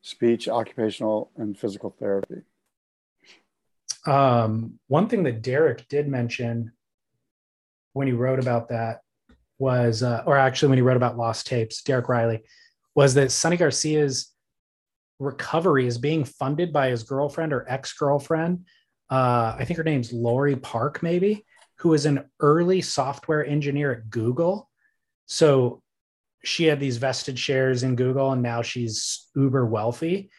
speech, occupational, and physical therapy. Um, one thing that Derek did mention when he wrote about that was, uh, or actually when he wrote about lost tapes, Derek Rielly, was that Sunny Garcia's recovery is being funded by his girlfriend or ex girlfriend. Uh, I think her name's Lori Park, maybe, who is an early software engineer at Google. So she had these vested shares in Google and now she's uber wealthy.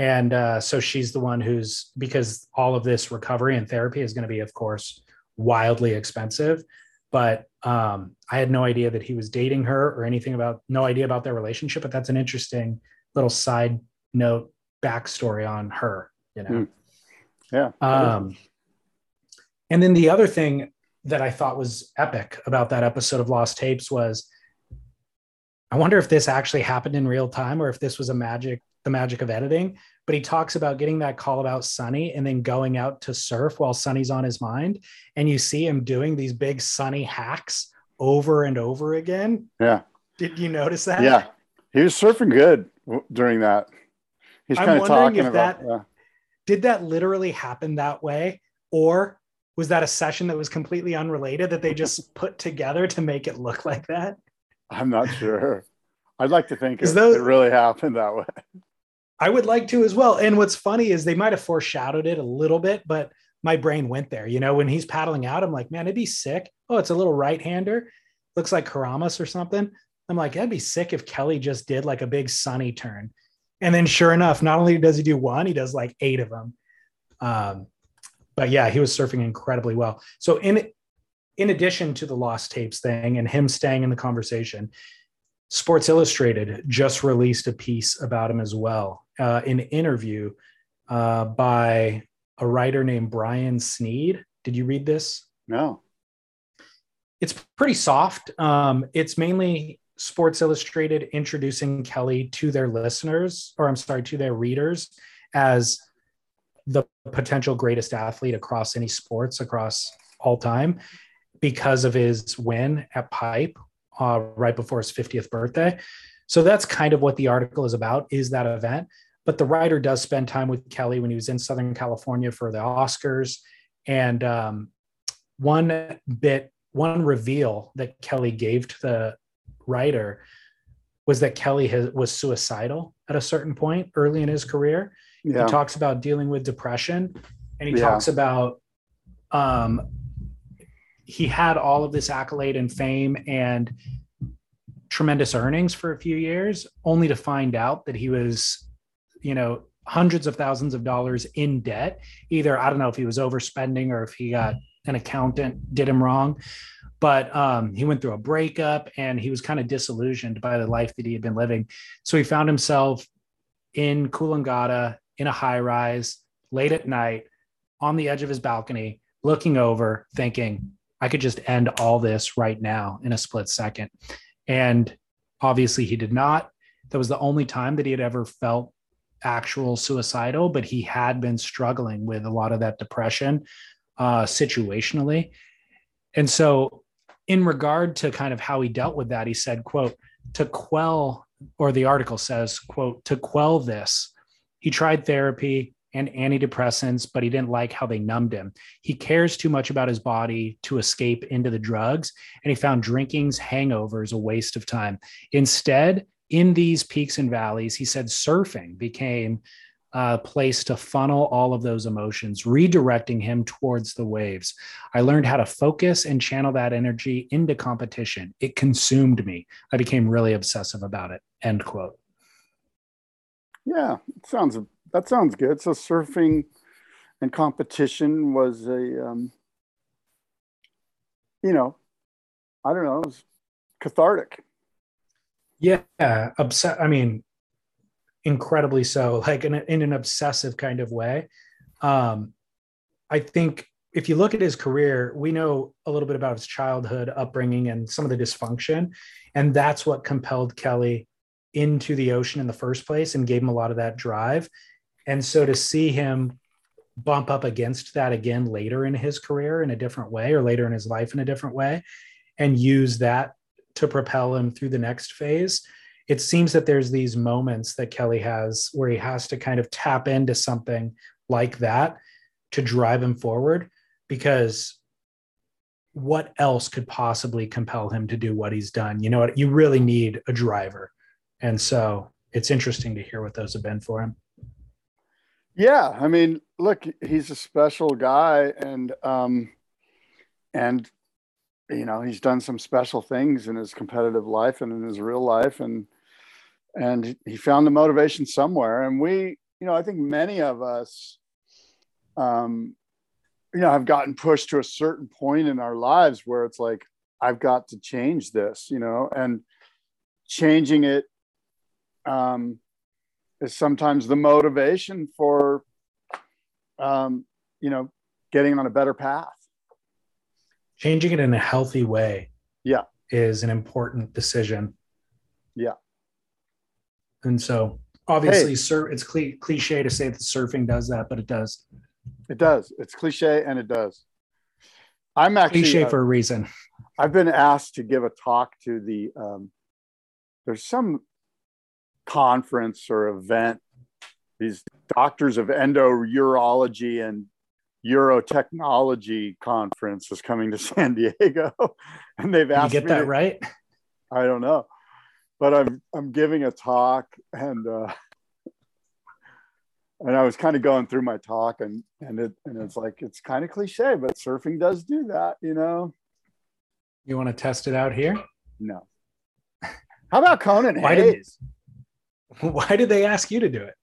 And uh, so she's the one who's because all of this recovery and therapy is going to be, of course, wildly expensive. But um, I had no idea that he was dating her or anything about no idea about their relationship. But that's an interesting little side note backstory on her, you know. Mm. Yeah. Um, and then the other thing that I thought was epic about that episode of Lost Tapes was I wonder if this actually happened in real time or if this was a magic, the magic of editing. But he talks about getting that call about Sunny and then going out to surf while Sunny's on his mind. And you see him doing these big Sonny hacks over and over again. Yeah. Did you notice that? Yeah. He was surfing good during that. He's I'm kind of talking if about that- yeah. Did that literally happen that way? Or was that a session that was completely unrelated that they just put together to make it look like that? I'm not sure. I'd like to think it, those- it really happened that way. I would like to as well. And what's funny is they might have foreshadowed it a little bit, but my brain went there. You know, when he's paddling out, I'm like, man, it'd be sick. Oh, it's a little right hander. Looks like Keramas or something. I'm like, that'd be sick if Kelly just did like a big sunny turn. And then sure enough, not only does he do one, he does like eight of them. Um, but yeah, he was surfing incredibly well. So in in addition to the lost tapes thing and him staying in the conversation, Sports Illustrated just released a piece about him as well. Uh, an interview uh, by a writer named Brian Sneed. Did you read this? No. It's pretty soft. Um, it's mainly Sports Illustrated introducing Kelly to their listeners, or I'm sorry, to their readers as the potential greatest athlete across any sports across all time because of his win at Pipe uh, right before his 50th birthday. So that's kind of what the article is about is that event. But the writer does spend time with Kelly when he was in Southern California for the Oscars. And um, one bit, one reveal that Kelly gave to the writer was that Kelly has, was suicidal at a certain point early in his career. Yeah. He talks about dealing with depression and he Yeah. talks about um, he had all of this accolade and fame and tremendous earnings for a few years, only to find out that he was, you know, hundreds of thousands of dollars in debt. Either I don't know if he was overspending or if he got an accountant did him wrong, but um, he went through a breakup and he was kind of disillusioned by the life that he had been living. So he found himself in Coolangatta in a high rise late at night on the edge of his balcony, looking over, thinking, I could just end all this right now in a split second. And obviously, he did not. That was the only time that he had ever felt actual suicidal, but he had been struggling with a lot of that depression uh, situationally. And so, in regard to kind of how he dealt with that, he said, quote, to quell, or the article says, quote, to quell this, he tried therapy and antidepressants, but he didn't like how they numbed him. He cares too much about his body to escape into the drugs, and he found drinking's hangovers a waste of time. Instead, in these peaks and valleys, he said surfing became a place to funnel all of those emotions, redirecting him towards the waves. I learned how to focus and channel that energy into competition. It consumed me. I became really obsessive about it. End quote. Yeah, it sounds that sounds good. So surfing and competition was a, um, you know, I don't know, it was cathartic. Yeah, upset. I mean, incredibly so, like in, a, in an obsessive kind of way. Um, I think if you look at his career, we know a little bit about his childhood upbringing and some of the dysfunction, and that's what compelled Kelly into the ocean in the first place and gave him a lot of that drive. And so to see him bump up against that again later in his career in a different way, or later in his life in a different way, and use that to propel him through the next phase. It seems that there's these moments that Kelly has where he has to kind of tap into something like that to drive him forward because what else could possibly compel him to do what he's done? You know what? You really need a driver. And so it's interesting to hear what those have been for him. Yeah, I mean, look, he's a special guy, and um, and you know he's done some special things in his competitive life and in his real life and and he found the motivation somewhere. And we you know i think many of us um you know have gotten pushed to a certain point in our lives where it's like i've got to change this you know and changing it um is sometimes the motivation for um you know getting on a better path. Changing it in a healthy way yeah. is an important decision. Yeah. And so obviously hey. sur- it's cli- cliche to say that surfing does that but it does. It does. It's cliche and it does. I'm actually cliche uh, for a reason. I've been asked to give a talk to the um, there's some conference or event these doctors of endourology and Urotechnology conference is coming to San Diego, and they've asked you get me that to, right. I don't know, but I'm I'm giving a talk, and uh, and I was kind of going through my talk, and and it and it's like it's kind of cliche, but surfing does do that, you know. You want to test it out here? No. How about Conan why Hayes? Did, why did they ask you to do it?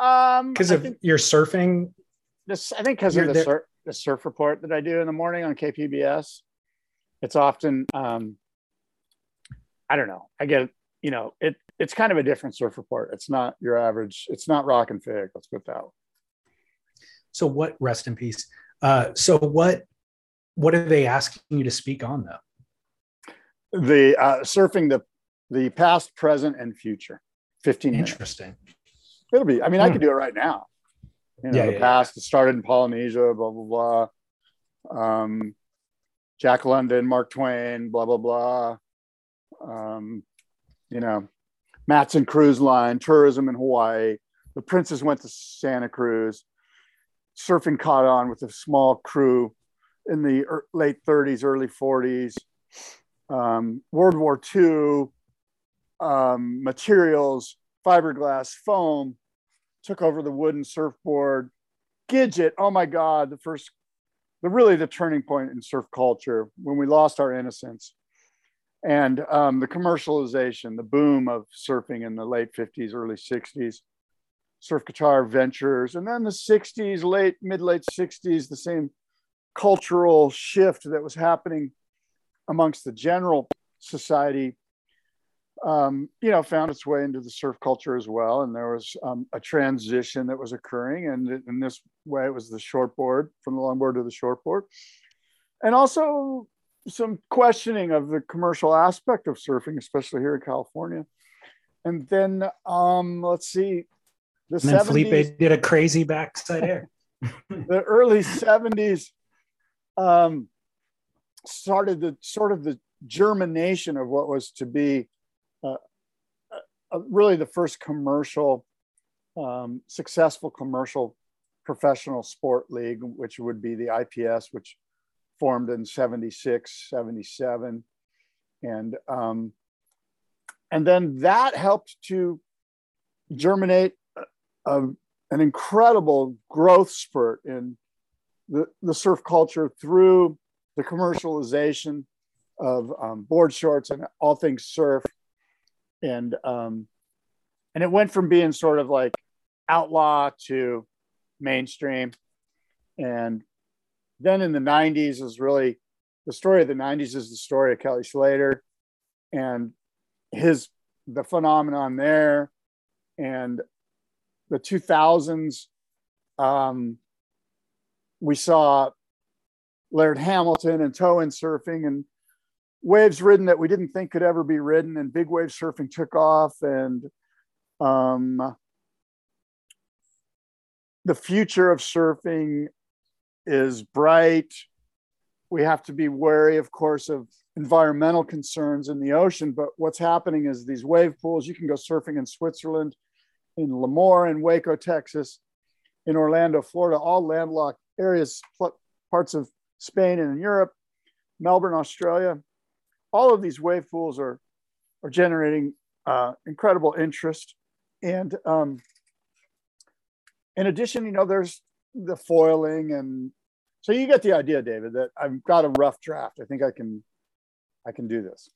Um, because of your surfing this I think because of the surf, the surf report that I do in the morning on KPBS. It's often um, I don't know. I get you know it. It's kind of a different surf report. It's not your average. It's not rock and fig. Let's put that. So what? Rest in peace. Uh, so what? What are they asking you to speak on though? The uh, surfing the the past, present, and future. Fifteen. Interesting. Minutes. It'll be. I mean, hmm. I could do it right now you know, yeah, the yeah, past yeah. started in Polynesia, blah blah blah. Um, Jack London, Mark Twain, blah blah blah. Um, you know, Matson Cruise Line, tourism in Hawaii. The Princess went to Santa Cruz. Surfing caught on with a small crew in the late 30s, early 40s. Um, World War II, um, materials, fiberglass, foam, took over the wooden surfboard. Gidget, oh my God, the first, the really the turning point in surf culture when we lost our innocence. And um, the commercialization, the boom of surfing in the late 50s, early 60s, surf guitar ventures. And then the 60s, late, mid late 60s, the same cultural shift that was happening amongst the general society um, you know, found its way into the surf culture as well. And there was um, a transition that was occurring. And in this way, it was the shortboard from the longboard to the shortboard. And also some questioning of the commercial aspect of surfing, especially here in California. And then um, let's see, the and 70s, Filipe did a crazy backside air. the early 70s um, started the sort of the germination of what was to be uh, uh, really the first commercial, um, successful commercial professional sport league, which would be the IPS, which formed in 76, 77. And, um, and then that helped to germinate a, a, an incredible growth spurt in the, the surf culture through the commercialization of um, board shorts and all things surf and um, and it went from being sort of like outlaw to mainstream, and then in the '90s is really the story of the '90s is the story of Kelly Slater and his the phenomenon there, and the 2000s. Um, we saw Laird Hamilton and toe-in surfing and waves ridden that we didn't think could ever be ridden, and big wave surfing took off, and um, the future of surfing is bright. We have to be wary, of course, of environmental concerns in the ocean. But what's happening is these wave pools. You can go surfing in Switzerland, in Lemoore, in Waco, Texas, in Orlando, Florida, all landlocked areas, parts of Spain and in Europe, Melbourne, Australia all of these wave pools are are generating uh, incredible interest. And um, in addition, you know, there's the foiling and So you get the idea, David, that I've got a rough draft. I think I can, I can do this.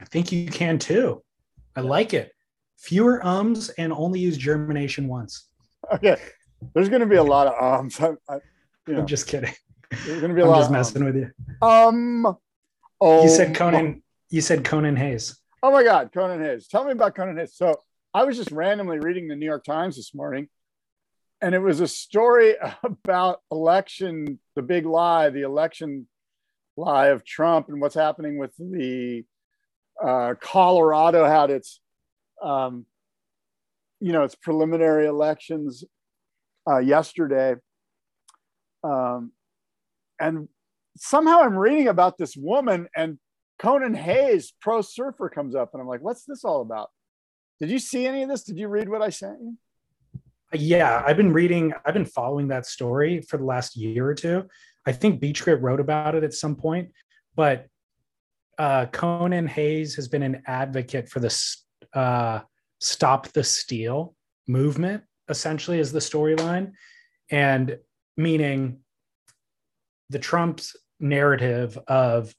I think you can too. I like it. Fewer ums and only use germination once. Okay, there's going to be a lot of ums. I, I, you know, I'm just kidding. there's going to be a I'm lot just of messing with you. Um. Oh, You said Conan. You said Conan Hayes. Oh my God, Conan Hayes. Tell me about Conan Hayes. So I was just randomly reading the New York Times this morning, and it was a story about election, the big lie, the election lie of Trump, and what's happening with the uh, Colorado had its, um, you know, its preliminary elections uh, yesterday, um, and somehow I'm reading about this woman and Conan Hayes, pro surfer, comes up, and I'm like, "What's this all about?" Did you see any of this? Did you read what I sent you? Yeah, I've been reading, I've been following that story for the last year or two. I think BeachGrit wrote about it at some point, but uh, Conan Hayes has been an advocate for the uh, Stop the Steal movement, essentially, is the storyline. And meaning the Trump's narrative of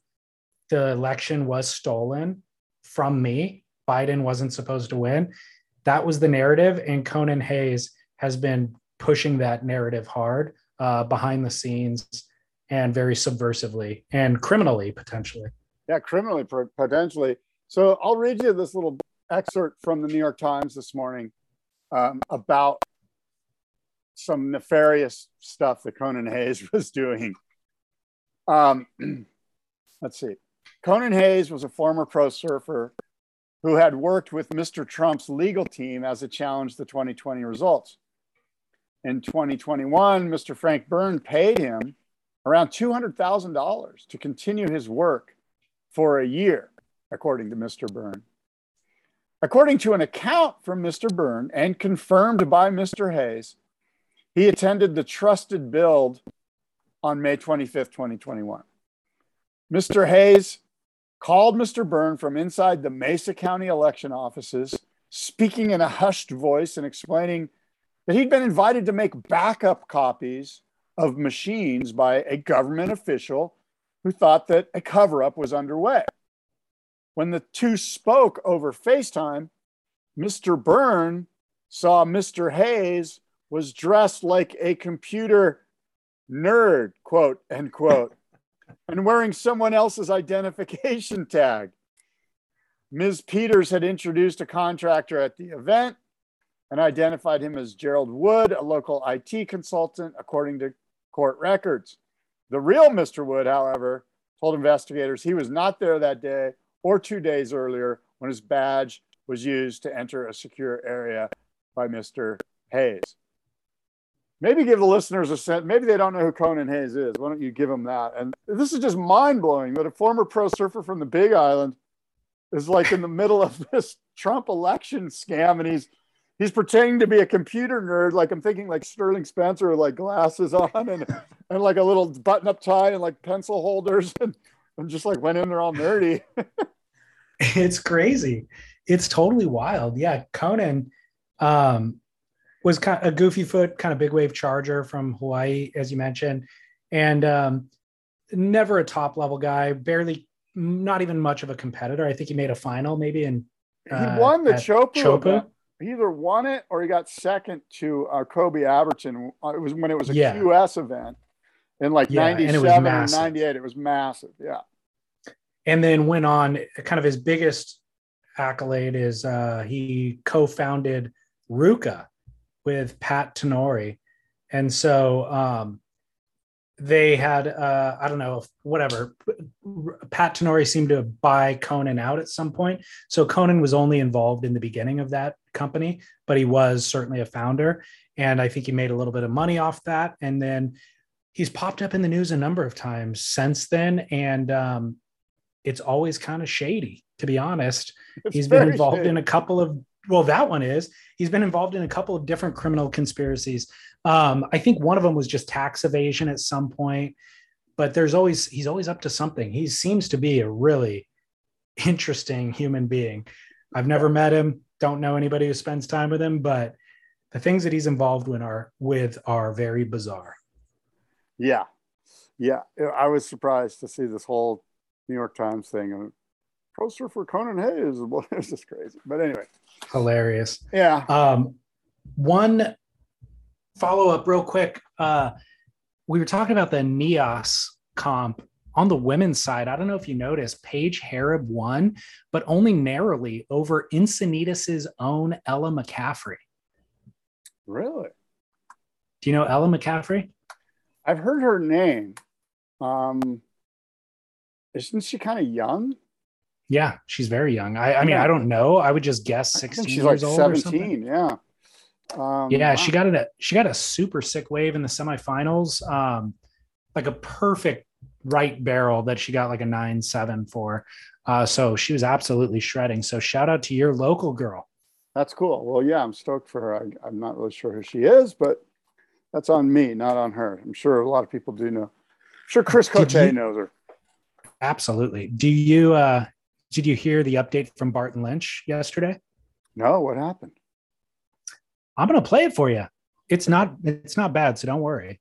the election was stolen from me, Biden wasn't supposed to win. That was the narrative. And Conan Hayes has been pushing that narrative hard uh, behind the scenes and very subversively and criminally potentially. Yeah, criminally potentially. So I'll read you this little excerpt from the New York Times this morning um, about some nefarious stuff that Conan Hayes was doing. Um, let's see. Conan Hayes was a former pro surfer who had worked with Mr. Trump's legal team as it challenged the 2020 results. In 2021, Mr. Frank Byrne paid him around $200,000 to continue his work for a year, according to Mr. Byrne. According to an account from Mr. Byrne and confirmed by Mr. Hayes, he attended the trusted build on May 25th, 2021. Mr. Hayes called Mr. Byrne from inside the Mesa County election offices, speaking in a hushed voice and explaining that he'd been invited to make backup copies of machines by a government official who thought that a cover up was underway. When the two spoke over FaceTime, Mr. Byrne saw Mr. Hayes was dressed like a computer nerd, quote, end quote, and wearing someone else's identification tag. Ms. Peters had introduced a contractor at the event and identified him as Gerald Wood, a local IT consultant, according to court records. The real Mr. Wood, however, told investigators he was not there that day or two days earlier when his badge was used to enter a secure area by Mr. Hayes. Maybe give the listeners a sense. Maybe they don't know who Conan Hayes is. Why don't you give them that? And this is just mind blowing that a former pro surfer from the Big Island is like in the middle of this Trump election scam, and he's he's pretending to be a computer nerd. Like I'm thinking like Sterling Spencer like glasses on and and like a little button up tie and like pencil holders and, and just like went in there all nerdy. it's crazy. It's totally wild. Yeah, Conan. Um, was kind of a goofy foot, kind of big wave charger from Hawaii, as you mentioned, and um, never a top level guy. Barely, not even much of a competitor. I think he made a final, maybe and Uh, he won the Chopu. Chopu. He either won it or he got second to uh, Koby Abberton. Uh, it was when it was a yeah. QS event in like yeah, 97 and 98. It was massive. Yeah. And then went on kind of his biggest accolade is uh, he co-founded RVCA, with Pat Tenore. And so um, they had, uh, I don't know, whatever. Pat Tenore seemed to buy Conan out at some point. So Conan was only involved in the beginning of that company, but he was certainly a founder. And I think he made a little bit of money off that. And then he's popped up in the news a number of times since then. And um, it's always kind of shady, to be honest. It's he's been involved shady. in a couple of well, that one is. He's been involved in a couple of different criminal conspiracies. Um, I think one of them was just tax evasion at some point, but there's always he's always up to something. He seems to be a really interesting human being. I've never met him, don't know anybody who spends time with him, but the things that he's involved with are with are very bizarre. Yeah. Yeah, I was surprised to see this whole New York Times thing. Poster for Conan Hayes. It was just crazy. But anyway, Hilarious. yeah. Um, one follow up, real quick. Uh, we were talking about the Nias comp on the women's side. I don't know if you noticed, Paige Hareb won, but only narrowly over Encinitas's own Ella McCaffray. Really? Do you know Ella McCaffray? I've heard her name. Um, isn't she kind of young? Yeah, she's very young. I, I mean, Yeah. I don't know. I would just guess 16 she's like years old or something. 17. Yeah. Um, Yeah, wow. she got it. A, she got a super sick wave in the semifinals. Um, like a perfect right barrel that she got like a nine seven for. Uh, so she was absolutely shredding. So shout out to your local girl. That's cool. Well, yeah, I'm stoked for her. I, I'm not really sure who she is, but that's on me, not on her. I'm sure a lot of people do know. I'm sure Chris Cote knows her. Absolutely. Do you uh, did you hear the update from Barton Lynch yesterday? No, what happened? I'm gonna play it for you. It's not it's not bad, so don't worry.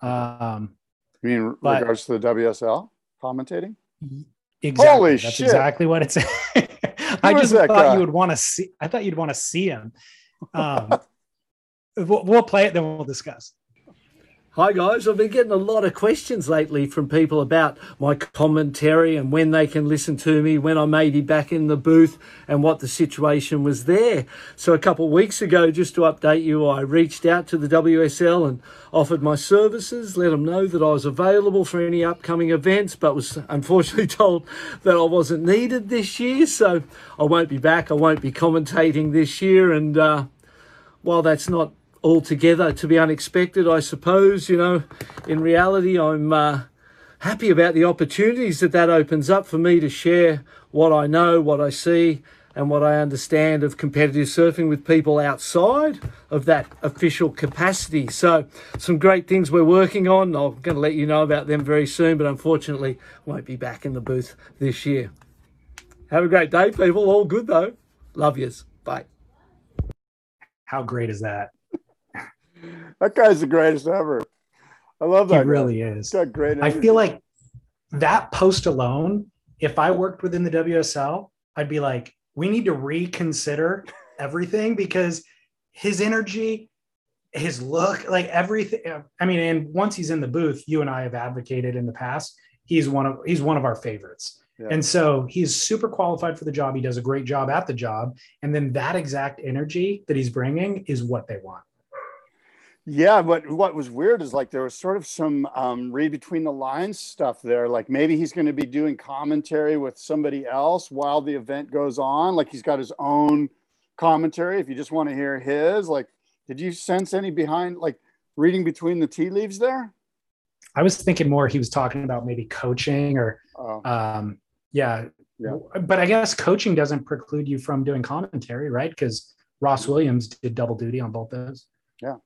Um, You mean But- regards to the WSL commentating? exactly. Holy That's shit. exactly what it's. I just thought guy? you would want to see. I thought you'd want to see him. Um, we'll, we'll play it, then we'll discuss. Hi guys, I've been getting a lot of questions lately from people about my commentary and when they can listen to me, when I may be back in the booth, and what the situation was there. So a couple of weeks ago, just to update you, I reached out to the WSL and offered my services, let them know that I was available for any upcoming events, but was unfortunately told that I wasn't needed this year. So I won't be back. I won't be commentating this year, and uh, while that's not altogether to be unexpected, I suppose, you know, in reality, I'm uh, happy about the opportunities that that opens up for me to share what I know, what I see, and what I understand of competitive surfing with people outside of that official capacity. So, some great things we're working on. I'm going to let you know about them very soon, but unfortunately, won't be back in the booth this year. Have a great day, people. All good though. Love yous. Bye. How great is that? That guy's the greatest ever. I love He that. guy. really is. He's got great. I feel like that post alone, if I worked within the WSL, I'd be like, we need to reconsider everything because his energy, his look, like everything. I mean, and once he's in the booth, you and I have advocated in the past. He's one of he's one of our favorites. Yeah. And so he's super qualified for the job. He does a great job at the job. And then that exact energy that he's bringing is what they want. Yeah, but what was weird is like there was sort of some um, read between the lines stuff there. Like maybe he's going to be doing commentary with somebody else while the event goes on. Like he's got his own commentary. If you just want to hear his, like, did you sense any behind, like, reading between the tea leaves there? I was thinking more he was talking about maybe coaching or Oh, um yeah. Yeah. but i guess coaching doesn't preclude you from doing commentary right because ross williams did double duty on both those yeah,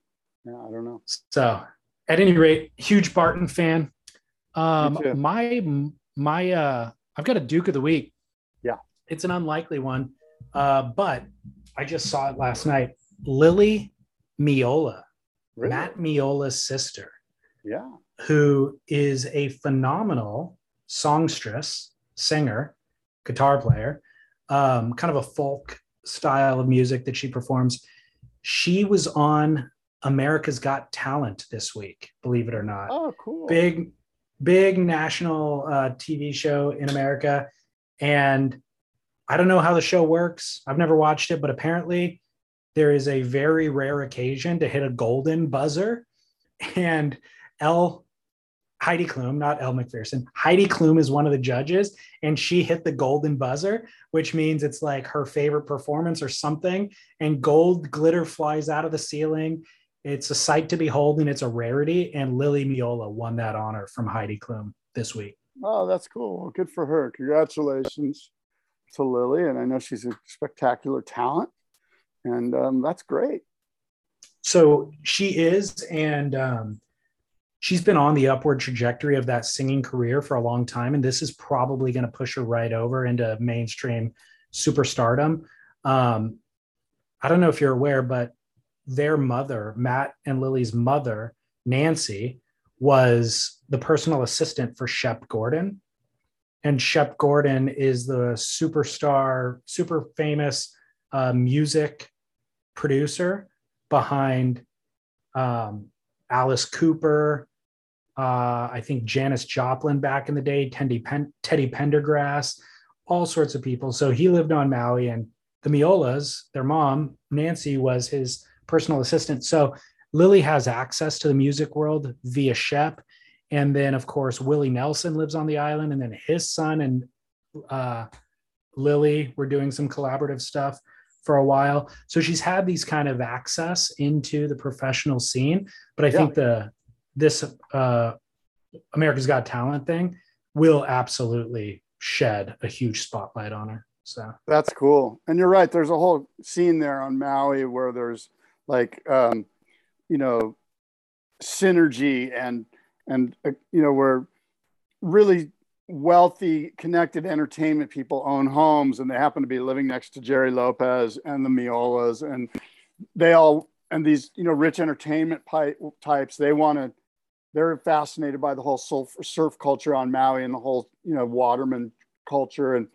I don't know. so at any rate huge barton fan um my my uh i've got a duke of the week Yeah. it's an unlikely one uh but i just saw it last night lily meola Really? matt meola's sister Yeah. who is a phenomenal songstress, singer, guitar player, um, kind of a folk style of music that she performs. She was on America's Got Talent this week, believe it or not. Oh, cool. Big, big national uh, TV show in America. And I don't know how the show works. I've never watched it, but apparently there is a very rare occasion to hit a golden buzzer. And Elle Heidi Klum, not Elle Macpherson. Heidi Klum is one of the judges, and she hit the golden buzzer, which means it's like her favorite performance or something. And gold glitter flies out of the ceiling. It's a sight to behold, and it's a rarity. And Lily Meola won that honor from Heidi Klum this week. Oh, that's cool. Well, good for her. Congratulations to Lily. And I know she's a spectacular talent. And um, that's great. So she is, and um, she's been on the upward trajectory of that singing career for a long time. And this is probably going to push her right over into mainstream superstardom. Um, I don't know if you're aware, but their mother, Matt and Lily's mother, Nancy, was the personal assistant for Shep Gordon. And Shep Gordon is the superstar, super famous uh, music producer behind um, Alice Cooper, uh, I think Janis Joplin back in the day, Teddy, Pen- Teddy Pendergrass, all sorts of people. So he lived on Maui, and the Meolas, their mom, Nancy, was his personal assistant. So Lily has access to the music world via Shep. And then, of course, Willie Nelson lives on the island, and then his son and uh, Lily were doing some collaborative stuff for a while. So she's had these kind of access into the professional scene. But I yeah. think the this uh, America's Got Talent thing will absolutely shed a huge spotlight on her. So that's cool. And you're right. There's a whole scene there on Maui where there's like, um, you know, synergy and, and, uh, you know, where really wealthy, connected entertainment people own homes and they happen to be living next to jerry Lopez and the meolas And they all, and these, you know, rich entertainment types, they want to they're fascinated by the whole surf, surf culture on Maui and the whole, you know, waterman culture. And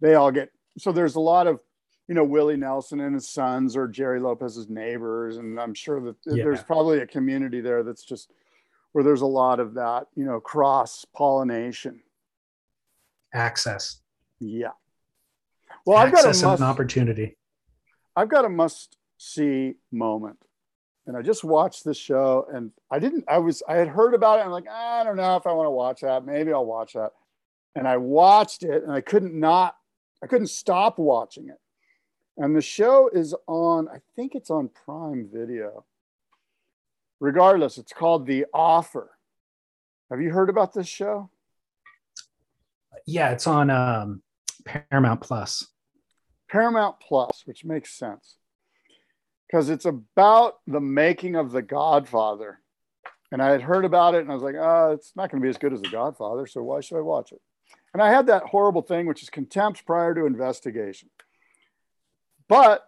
they all get, so there's a lot of, you know, Willie Nelson and his sons or Jerry Lopez's neighbors. And I'm sure that yeah. there's probably a community there that's just where there's a lot of that, you know, cross pollination. Access. Yeah. Well, Access I've got a must, an opportunity. I've got a must see moment and I just watched this show and I didn't, I was, I had heard about it. I'm like, ah, I don't know if I want to watch that. Maybe I'll watch that. And I watched it and I couldn't not, I couldn't stop watching it. And the show is on, I think it's on Prime Video. Regardless, it's called The Offer. Have you heard about this show? Yeah, it's on um, Paramount Plus. Paramount Plus, which makes sense because it's about the making of The Godfather. And I had heard about it and I was like, oh, it's not going to be as good as The Godfather. So why should I watch it? And I had that horrible thing, which is contempt prior to investigation. But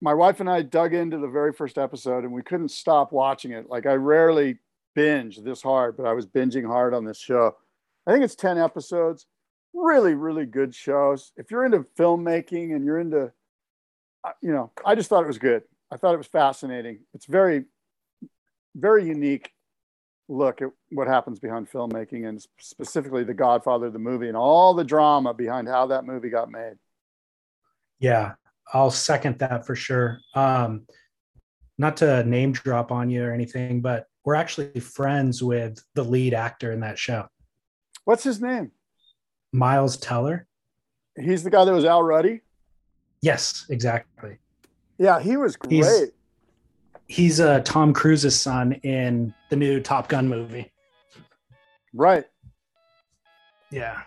my wife and I dug into the very first episode and we couldn't stop watching it. Like I rarely binge this hard, but I was binging hard on this show. I think it's 10 episodes. Really, really good shows. If you're into filmmaking and you're into, uh, you know, I just thought it was good. I thought it was fascinating. It's very, very unique look at what happens behind filmmaking and specifically The Godfather, the movie, and all the drama behind how that movie got made. Yeah, I'll second that for sure. Um, not to name drop on you or anything, but we're actually friends with the lead actor in that show. What's his name? Miles Teller. He's the guy that was Al Ruddy. Yes, exactly. Yeah, he was great. He's, he's uh, Tom Cruise's son in the new Top Gun movie. Right. Yeah.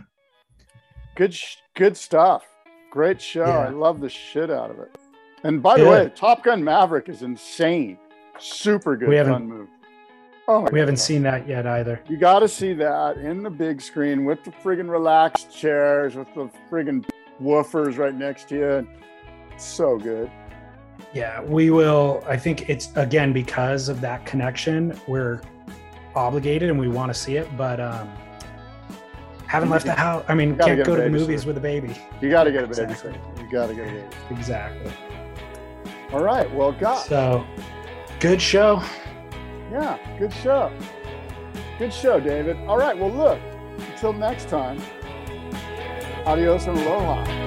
Good, good stuff. Great show. Yeah. I love the shit out of it. And by the way, Top Gun Maverick is insane. Super good we haven't, fun movie. Oh we God. haven't seen that yet either. You got to see that in the big screen with the friggin' relaxed chairs, with the friggin' woofers right next to you. It's so good. Yeah, we will. I think it's again because of that connection, we're obligated and we want to see it, but um, haven't left the house. I mean, can't go to the movies with a baby. You got to get a baby. Exactly. You got to get a baby. Exactly. All right. Well, God. So, good show. Yeah, good show. Good show, David. All right. Well, look. Until next time. Adios and aloha.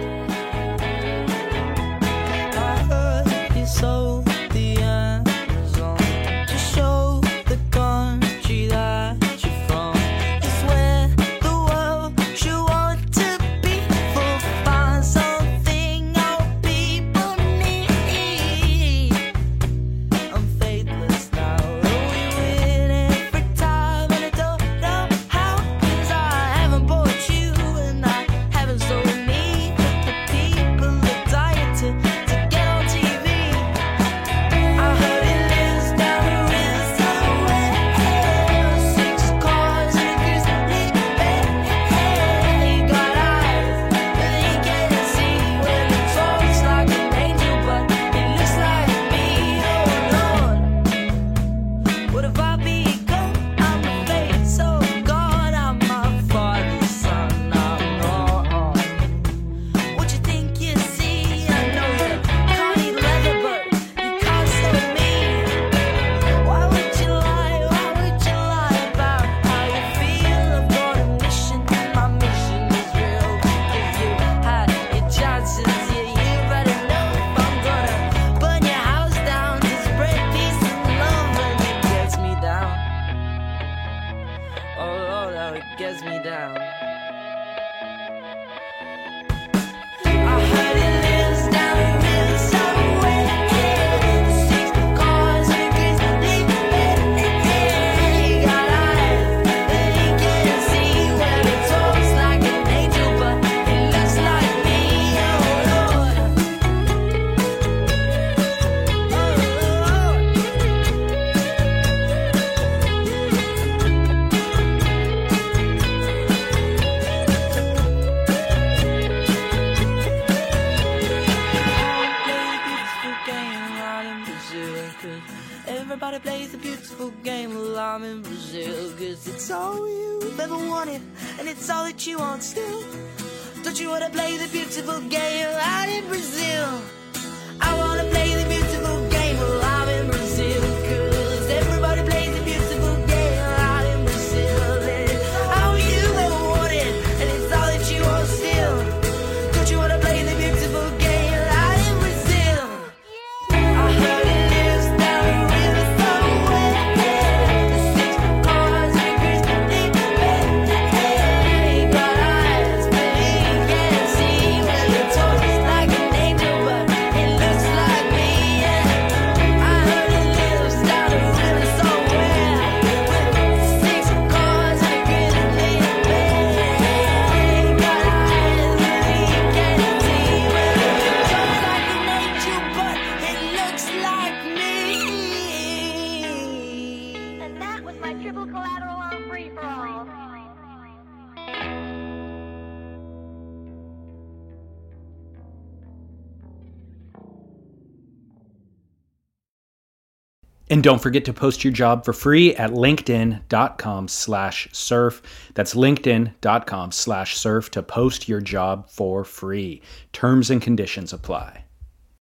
don't forget to post your job for free at linkedin.com slash surf. That's linkedin.com slash surf to post your job for free. Terms and conditions apply.